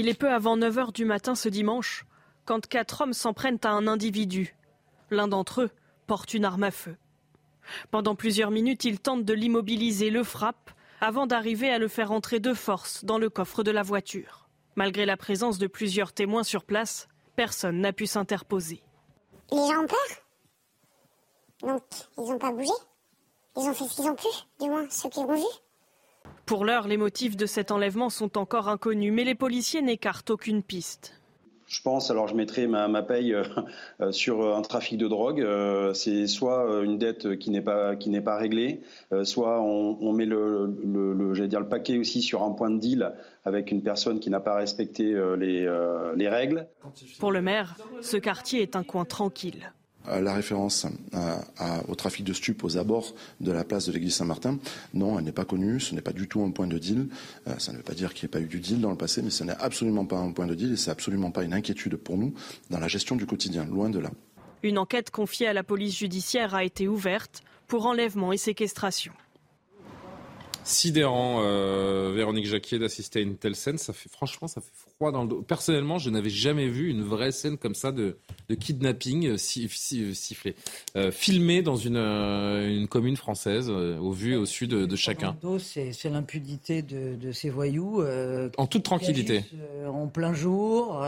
Il est peu avant 9 h du matin ce dimanche quand quatre hommes s'en prennent à un individu. L'un d'entre eux porte une arme à feu. Pendant plusieurs minutes, ils tentent de l'immobiliser, le frappent, avant d'arriver à le faire entrer de force dans le coffre de la voiture. Malgré la présence de plusieurs témoins sur place, personne n'a pu s'interposer. Les gens ont peur? Donc, ils n'ont pas bougé? Ils ont fait ce qu'ils ont pu, du moins ceux qui l'ont vu? Pour l'heure, les motifs de cet enlèvement sont encore inconnus, mais les policiers n'écartent aucune piste. je pense, alors je mettrai ma, ma paye euh, sur un trafic de drogue. c'est soit une dette qui n'est pas qui n'est pas réglée, soit on, met le, le, dire le paquet aussi sur un point de deal avec une personne qui n'a pas respecté les, les règles. Pour le maire, ce quartier est un coin tranquille. Euh, la référence au trafic de stupes aux abords de la place de l'église Saint-Martin, non, elle n'est pas connue, ce n'est pas du tout un point de deal. Euh, ça ne veut pas dire qu'il n'y ait pas eu du deal dans le passé, mais ce n'est absolument pas un point de deal et c'est absolument pas une inquiétude pour nous dans la gestion du quotidien, loin de là. Une enquête confiée à la police judiciaire a été ouverte pour enlèvement et séquestration sidérant, euh, Véronique Jacquier, d'assister à une telle scène. Ça fait, franchement, ça fait froid dans le dos. Personnellement, je n'avais jamais vu une vraie scène comme ça de, kidnapping euh, euh, sifflé, filmé dans une, une commune française, au vu et au sud de, chacun. C'est l'impunité de, ces voyous. en toute tranquillité. en plein jour,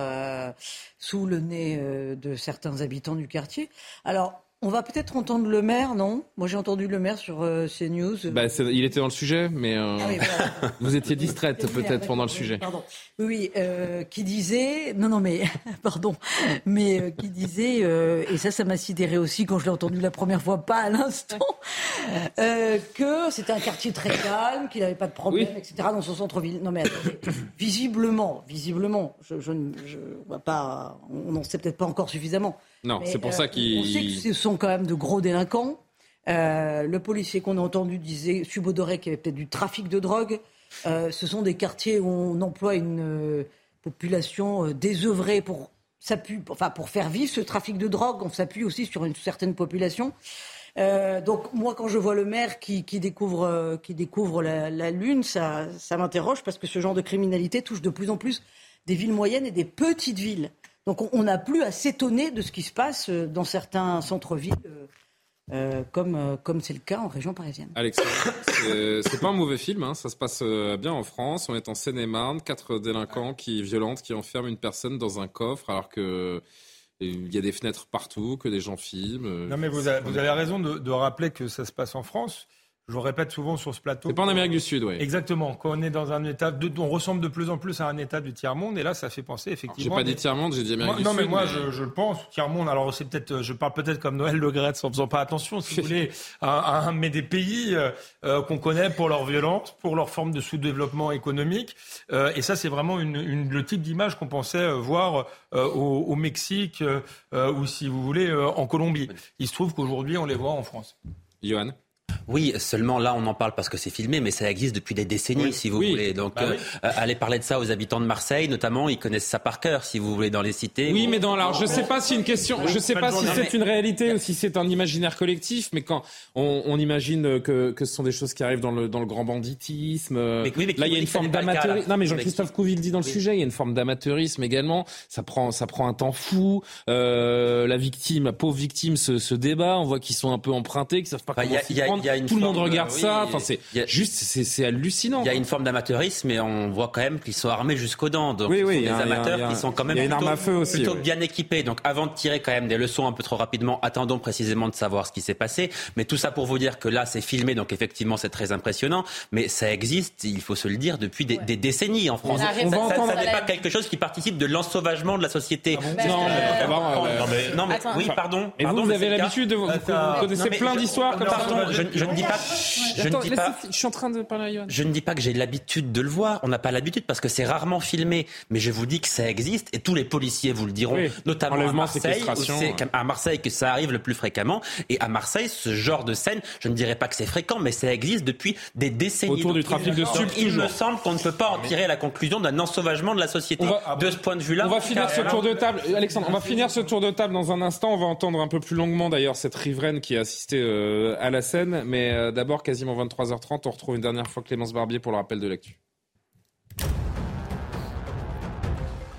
sous le nez de certains habitants du quartier. Alors, on va peut-être entendre le maire, non? Moi, j'ai entendu le maire sur euh, CNews. Bah, il était dans le sujet, mais euh, ah vous étiez distraite peut-être pendant le sujet. Pardon. Oui, euh, qui disait, non, non, mais pardon, mais qui disait, et ça, ça m'a sidéré aussi quand je l'ai entendu la première fois, pas à l'instant, que c'était un quartier très calme, qu'il n'avait pas de problème, etc. dans son centre-ville. Non, mais attendez, visiblement, visiblement, je, je, je vois pas, on n'en sait peut-être pas encore suffisamment. Non, c'est pour ça qu'ils. On sait que ce sont quand même de gros délinquants. Euh, le policier qu'on a entendu disait, subodorait qu'il y avait peut-être du trafic de drogue. Euh, ce sont des quartiers où on emploie une euh, population désœuvrée pour, enfin, pour faire vivre ce trafic de drogue. On s'appuie aussi sur une certaine population. donc moi, quand je vois le maire qui, découvre, qui découvre la, la Lune, ça, ça m'interroge parce que ce genre de criminalité touche de plus en plus des villes moyennes et des petites villes. Donc on n'a plus à s'étonner de ce qui se passe euh, dans certains centres-villes. Euh, euh, comme comme c'est le cas en région parisienne. Alexandre, c'est pas un mauvais film, hein. ça se passe bien en France. On est en Seine-et-Marne, quatre délinquants qui violentent, qui enferment une personne dans un coffre, alors que il y a des fenêtres partout, que des gens filment. Non mais vous avez, vous avez raison de, de, rappeler que ça se passe en France. Je le répète souvent sur ce plateau. C'est pas en Amérique du Sud, oui. Exactement. Quand on est dans un état, de, on ressemble de plus en plus à un état du tiers monde, et là, ça fait penser effectivement. J'ai pas dit tiers monde, j'ai dit Amérique du Sud. Non, mais moi, Je, je, le pense. Tiers monde. Alors, c'est peut-être, je parle peut-être comme Noël Le Gretz en faisant pas attention, si vous voulez, à, mais des pays euh, euh, qu'on connaît pour leur violence, pour leur forme de sous-développement économique, euh, et ça, c'est vraiment une, une, le type d'image qu'on pensait voir au, au, Mexique ou, si vous voulez, en Colombie. Il se trouve qu'aujourd'hui, on les voit en France. Johan? Oui, seulement là, on en parle parce que c'est filmé, mais ça existe depuis des décennies, si vous voulez. Donc, bah euh, euh, allez parler de ça aux habitants de Marseille, notamment, ils connaissent ça par cœur, si vous voulez, dans les cités. Oui, mais dans alors, je sais pas si une question, je sais pas si c'est une réalité ou si c'est un imaginaire collectif, mais quand on, imagine que, ce sont des choses qui arrivent dans le, dans le grand banditisme, euh, là, il y a une forme d'amateurisme. Non, mais Jean-Christophe Couville dit dans le sujet, il y a une forme d'amateurisme également. Ça prend, ça prend un temps fou. la victime, la pauvre victime, se, débat. On voit qu'ils sont un peu empruntés, qu'ils savent pas bah, comment s'y prendre. Tout le monde regarde ça. Enfin, c'est juste, c'est hallucinant. Il y a une forme d'amateurisme, mais on voit quand même qu'ils sont armés jusqu'aux dents. Donc, oui, oui, des amateurs qui sont quand même plutôt, bien équipés. Donc, avant de tirer quand même des leçons un peu trop rapidement, attendons précisément de savoir ce qui s'est passé. Mais tout ça pour vous dire que là, c'est filmé, donc effectivement, c'est très impressionnant. Mais ça existe, il faut se le dire, depuis des, décennies en France. Ça, n'est pas quelque chose qui participe de l'ensauvagement de la société. Ah non, mais, non, mais, oui, pardon. Et vous, avez l'habitude de vous, connaissez plein d'histoires comme ça. Je ne dis pas je ne dis pas. Je suis en train de parler à Je ne dis pas que j'ai l'habitude de le voir. On n'a pas l'habitude parce que c'est rarement filmé. Mais je vous dis que ça existe et tous les policiers vous le diront, notamment à Marseille, c'est à Marseille que ça arrive le plus fréquemment. Et à Marseille, ce genre de scène, je ne dirais pas que c'est fréquent, mais ça existe depuis des décennies. Autour du trafic de stupes. Il me semble qu'on ne peut pas en tirer la conclusion d'un ensauvagement de la société. de ce point de vue-là. On va finir ce tour de table, Alexandre. On va finir ce tour de table dans un instant. On va entendre un peu plus longuement d'ailleurs cette riveraine qui a assisté euh, à la scène. Mais euh, d'abord, quasiment 23h30. On retrouve une dernière fois Clémence Barbier pour le rappel de l'actu.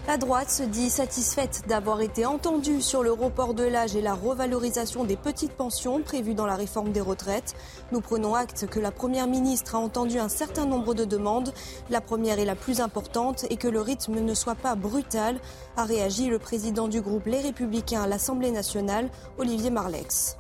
La droite se dit satisfaite d'avoir été entendue sur le report de l'âge et la revalorisation des petites pensions prévues dans la réforme des retraites. Nous prenons acte que la Première ministre a entendu un certain nombre de demandes. La première et la plus importante est que le rythme ne soit pas brutal, a réagi le président du groupe Les Républicains à l'Assemblée nationale, Olivier Marlex.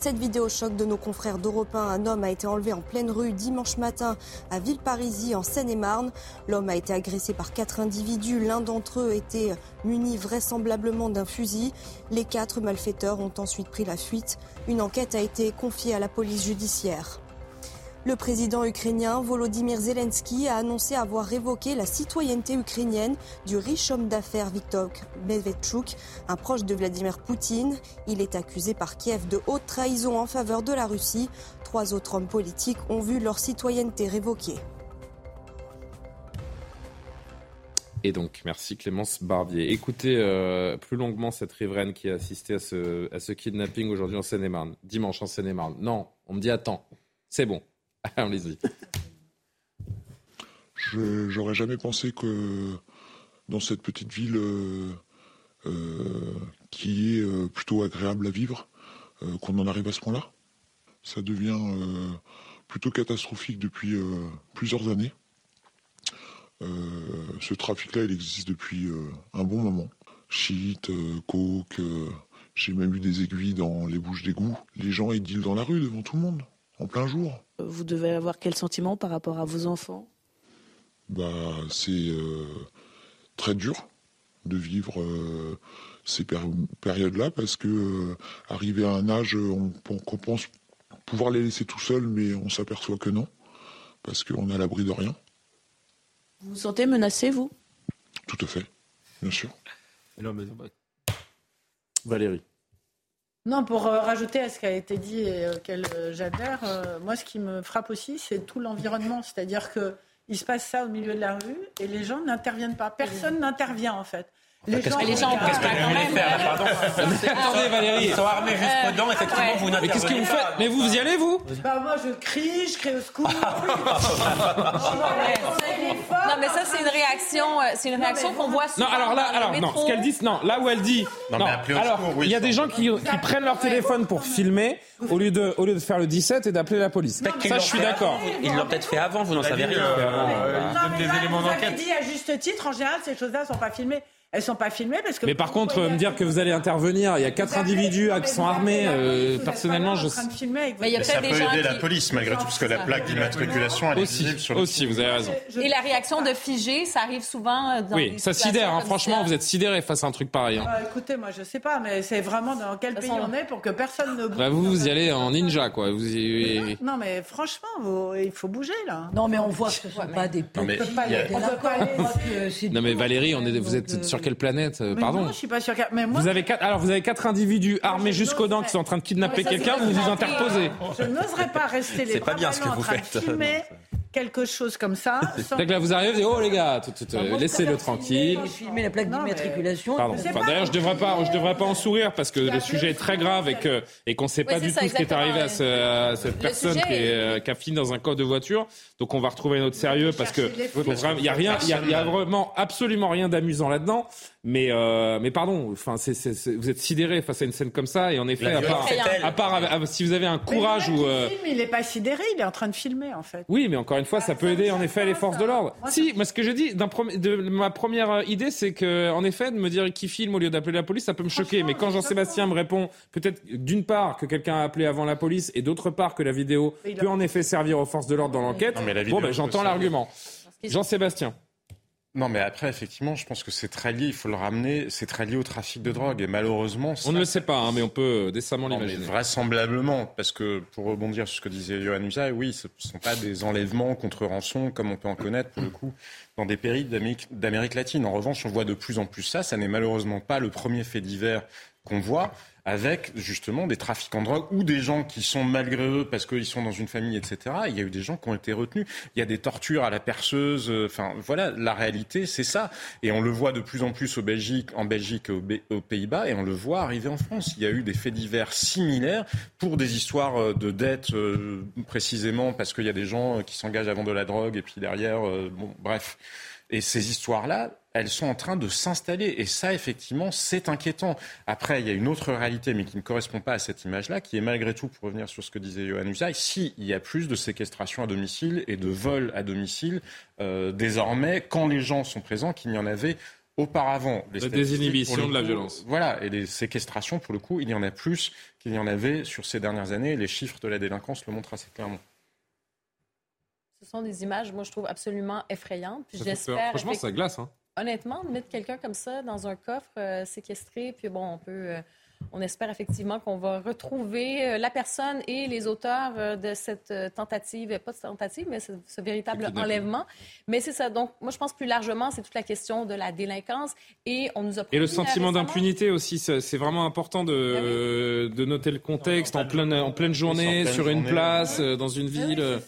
Cette vidéo choc de nos confrères d'Europe 1, un homme a été enlevé en pleine rue dimanche matin à Villeparisis en Seine-et-Marne. L'homme a été agressé par quatre individus. L'un d'entre eux était muni vraisemblablement d'un fusil. Les quatre malfaiteurs ont ensuite pris la fuite. Une enquête a été confiée à la police judiciaire. Le président ukrainien Volodymyr Zelensky a annoncé avoir révoqué la citoyenneté ukrainienne du riche homme d'affaires Viktor Medvedchuk, un proche de Vladimir Poutine. Il est accusé par Kiev de haute trahison en faveur de la Russie. Trois autres hommes politiques ont vu leur citoyenneté révoquée. Et donc, merci Clémence Barbier. Écoutez euh, plus longuement cette riveraine qui a assisté à ce, à ce kidnapping aujourd'hui en Seine-et-Marne, dimanche en Seine-et-Marne. Non, on me dit attends, c'est bon, Allez-y. J'aurais jamais pensé que dans cette petite ville euh, euh, qui est euh, plutôt agréable à vivre, qu'on en arrive à ce point-là. Ça devient plutôt catastrophique depuis plusieurs années. ce trafic-là, il existe depuis un bon moment. Shit, coke, j'ai même eu des aiguilles dans les bouches d'égout. Les gens, ils dealent dans la rue devant tout le monde en plein jour. Vous devez avoir quel sentiment par rapport à vos enfants? Bah, C'est euh, très dur de vivre euh, ces périodes-là parce que euh, arrivé à un âge, on, on, pense pouvoir les laisser tout seuls, mais on s'aperçoit que non, parce qu'on est à l'abri de rien. Vous vous sentez menacé, vous? Tout à fait, bien sûr. Valérie. Non, pour euh, rajouter à ce qui a été dit et auquel euh, j'adhère, euh, moi ce qui me frappe aussi, c'est tout l'environnement. C'est-à-dire qu'il se passe ça au milieu de la rue et les gens n'interviennent pas. Personne n'intervient en fait. Les gens, les gens qu'est-ce que vous voulez faire pardon Attendez Valérie. Ils sont armés jusqu'aux dents, effectivement, vous n'intervenez Mais qu'est-ce que vous faites Mais vous y allez vous Bah moi je crie, je crie au secours. non mais ça c'est une réaction, c'est une réaction qu'on voit souvent. Non alors là, alors non, ce qu'elle dit, non, là où elle dit, non, alors il y a des gens qui, qui prennent leur téléphone pour filmer au lieu de au lieu de faire le 17 et d'appeler la police. Ça je suis d'accord. Ils l'ont peut-être fait avant, vous n'en savez rien. Ils donnent des éléments d'enquête. dit à juste titre, en général ces choses-là ne sont pas filmées. Elles sont pas filmées parce que. Mais par contre, me dire que vous allez intervenir, il y a quatre individus qui sont armés. Euh, personnellement, je. Mais il y a ça peut aider la police malgré tout, parce que la plaque d'immatriculation, elle est visible sur le aussi, vous avez raison. Et la réaction de figé, ça arrive souvent dans Oui, ça sidère. Hein, franchement, vous êtes sidéré face à un truc pareil. hein. Bah, écoutez, moi je sais pas, mais c'est vraiment dans quel pays on est pour que personne ne bouge. Bah, vous, vous y allez en ninja, quoi. Vous y... Non mais franchement, il faut bouger là. Non mais on voit que ce ne sont pas des Non, mais. Non Valérie, on est, vous êtes sur quelle planète euh, Mais Pardon. non, je suis pas sûre. que- Mais moi, Vous avez quatre, alors vous avez quatre individus armés jusqu'aux dents qui sont en train de kidnapper quelqu'un, vous vous interposez. Je n'oserais pas rester les C'est pas bien ce que vous en train de faites. Quelque chose comme ça. sans- que là vous arrivez, vous dites, oh les gars, tout- tout- euh, laissez-le tranquille. filmer la plaque d'immatriculation. Pardon. Enfin, D'ailleurs, je devrais pas, je devrais pas en sourire parce que le sujet est très grave et que et qu'on sait Oui, pas du ça, tout ce qui est arrivé à, ce- à cette Le personne qui, est, est- euh, qui a fini dans un coffre de voiture. Donc on va retrouver notre sérieux parce que il y a rien, il y a, il y a vraiment absolument rien d'amusant là-dedans. Mais euh, mais pardon, enfin c'est, c'est- c'est- vous êtes sidéré face à une scène comme ça et en effet, à part, à part à- si vous avez un Mais courage ou euh, filme, il est pas sidéré, il est en train de filmer en fait. oui, mais encore une fois, ça peut aider en effet les forces de l'ordre. Si, moi ce que je dis, d'un premier- de ma première euh, idée, c'est que en effet, de me dire qui filme au lieu d'appeler la police, ça peut me choquer. Mais quand Jean-Sébastien me répond, peut-être d'une part que quelqu'un a appelé avant la police, et d'autre part que la vidéo Mais peut en effet servir aux forces de l'ordre dans l'enquête. Non, mais la Bon, vidéo ben j'entends l'argument. Jean-Sébastien. Non, mais après, effectivement, je pense que c'est très lié, il faut le ramener, c'est très lié au trafic de drogue. Et malheureusement, On ne le sait pas, hein, mais on peut décemment Non, mais l'imaginer. vraisemblablement, parce que pour rebondir sur ce que disait Johan Usaï, oui, ce ne sont pas des enlèvements contre rançon comme on peut en connaître pour le coup dans des pays d'Amérique d'Amérique latine. En revanche, on voit de plus en plus ça. Ça n'est malheureusement pas le premier fait divers qu'on voit avec justement des trafiquants de drogue ou des gens qui sont malgré eux parce qu'ils sont dans une famille, etc. Il y a eu des gens qui ont été retenus. Il y a des tortures à la perceuse. euh, Enfin, voilà, la réalité, c'est ça. Et on le voit de plus en plus au Belgique, en Belgique et aux, Pays-Bas, et on le voit arriver en France. Il y a eu des faits divers similaires pour des histoires euh, de dettes, euh, précisément parce qu'il y a des gens qui s'engagent vendre de la drogue et puis derrière, bon, bref. Et ces histoires-là, elles sont en train de s'installer. Et ça, effectivement, c'est inquiétant. Après, il y a une autre réalité, mais qui ne correspond pas à cette image-là, qui est malgré tout, pour revenir sur ce que disait Johan Usaï, s'il y a plus de séquestration à domicile et de vols à domicile, euh, désormais, quand les gens sont présents, qu'il n'y en avait Auparavant, les la désinhibition de la violence. Voilà, et les séquestrations, pour le coup, il y en a plus qu'il y en avait sur ces dernières années. Les chiffres de la délinquance le montrent assez clairement. Ce sont des images, moi, je trouve absolument effrayantes. Puis j'espère. Franchement, ça glace. Hein. Honnêtement, de mettre quelqu'un comme ça dans un coffre euh, séquestré, puis bon, on peut. Euh, on espère effectivement qu'on va retrouver euh, la personne et les auteurs euh, de cette euh, tentative, pas de tentative, mais ce, véritable enlèvement. Mais c'est ça. Donc, moi, je pense plus largement, c'est toute la question de la délinquance. Et on nous a Et le sentiment d'impunité aussi, c'est vraiment important de, de noter le contexte en pleine, en pleine journée, sur une place, dans une ben ville.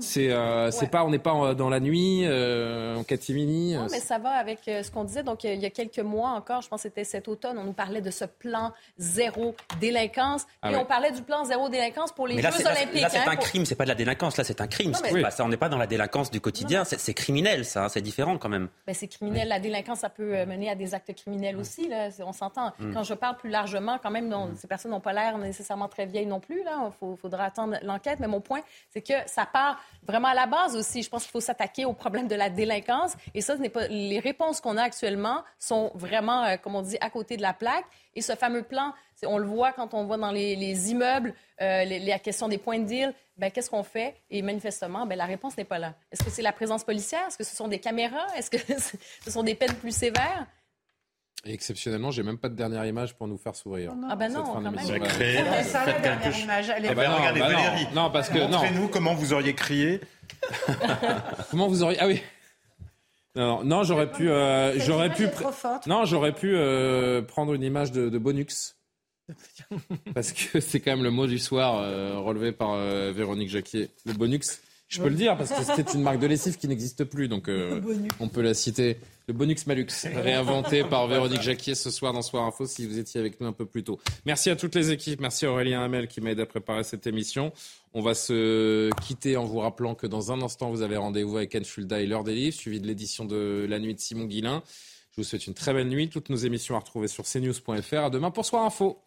c'est C'est pas, on n'est pas dans la nuit, en catimini. Non, mais ça va avec ce qu'on disait. Donc, il y a quelques mois encore, je pense que c'était cet automne, on nous parlait de ce plan zéro délinquance. Ah et on parlait du plan zéro délinquance pour les Jeux olympiques. Là, c'est hein, un crime, c'est pas de la délinquance. Là, c'est un crime. ça, on n'est pas dans la délinquance du quotidien. C'est criminel, ça. Hein, c'est différent quand même. Ben, c'est criminel. La délinquance, ça peut euh, mener à des actes criminels aussi. Là, on s'entend. Mm. Quand je parle plus largement, quand même, mm. ces personnes n'ont pas l'air nécessairement très vieilles non plus. Là, il faudra attendre l'enquête. Mais mon point, c'est que ça part vraiment à la base aussi. Je pense qu'il faut s'attaquer au problème de la délinquance. Et ça, ce n'est pas les réponses qu'on a actuellement sont vraiment, euh, comme on dit, à côté de la plaque. Et ce fameux plan, on le voit quand on voit dans les, immeubles euh, la question des points de deal. Ben, qu'est-ce qu'on fait? Et manifestement, ben, la réponse n'est pas là. Est-ce que c'est la présence policière? Est-ce que ce sont des caméras? Est-ce que ce sont des peines plus sévères? Et exceptionnellement, j'ai même pas de dernière image pour nous faire sourire. ah ben non, quand même. ça, la dernière image. Elle est... Eh ben, regardez, bah Valérie. Non, parce que montrez-nous comment vous auriez crié. comment vous auriez Ah oui. Non, non, j'aurais pu, euh, j'aurais pu, non, j'aurais pu euh, prendre une image de, de Bonux. Parce que c'est quand même le mot du soir euh, relevé par Véronique Jacquier. Le Bonux, je peux le dire parce que c'était une marque de lessive qui n'existe plus, donc on peut la citer. Le Bonux Malux, réinventé par Véronique Jacquier ce soir dans Soir Info, si vous étiez avec nous un peu plus tôt. Merci à toutes les équipes, merci à Aurélien Hamel qui m'a aidé à préparer cette émission. On va se quitter en vous rappelant que dans un instant, vous avez rendez-vous avec Anne Fulda et l'heure des livres, suivi de l'édition de La Nuit de Simon Guillain. Je vous souhaite une très belle nuit. Toutes nos émissions à retrouver sur cnews.fr. À demain pour Soir Info.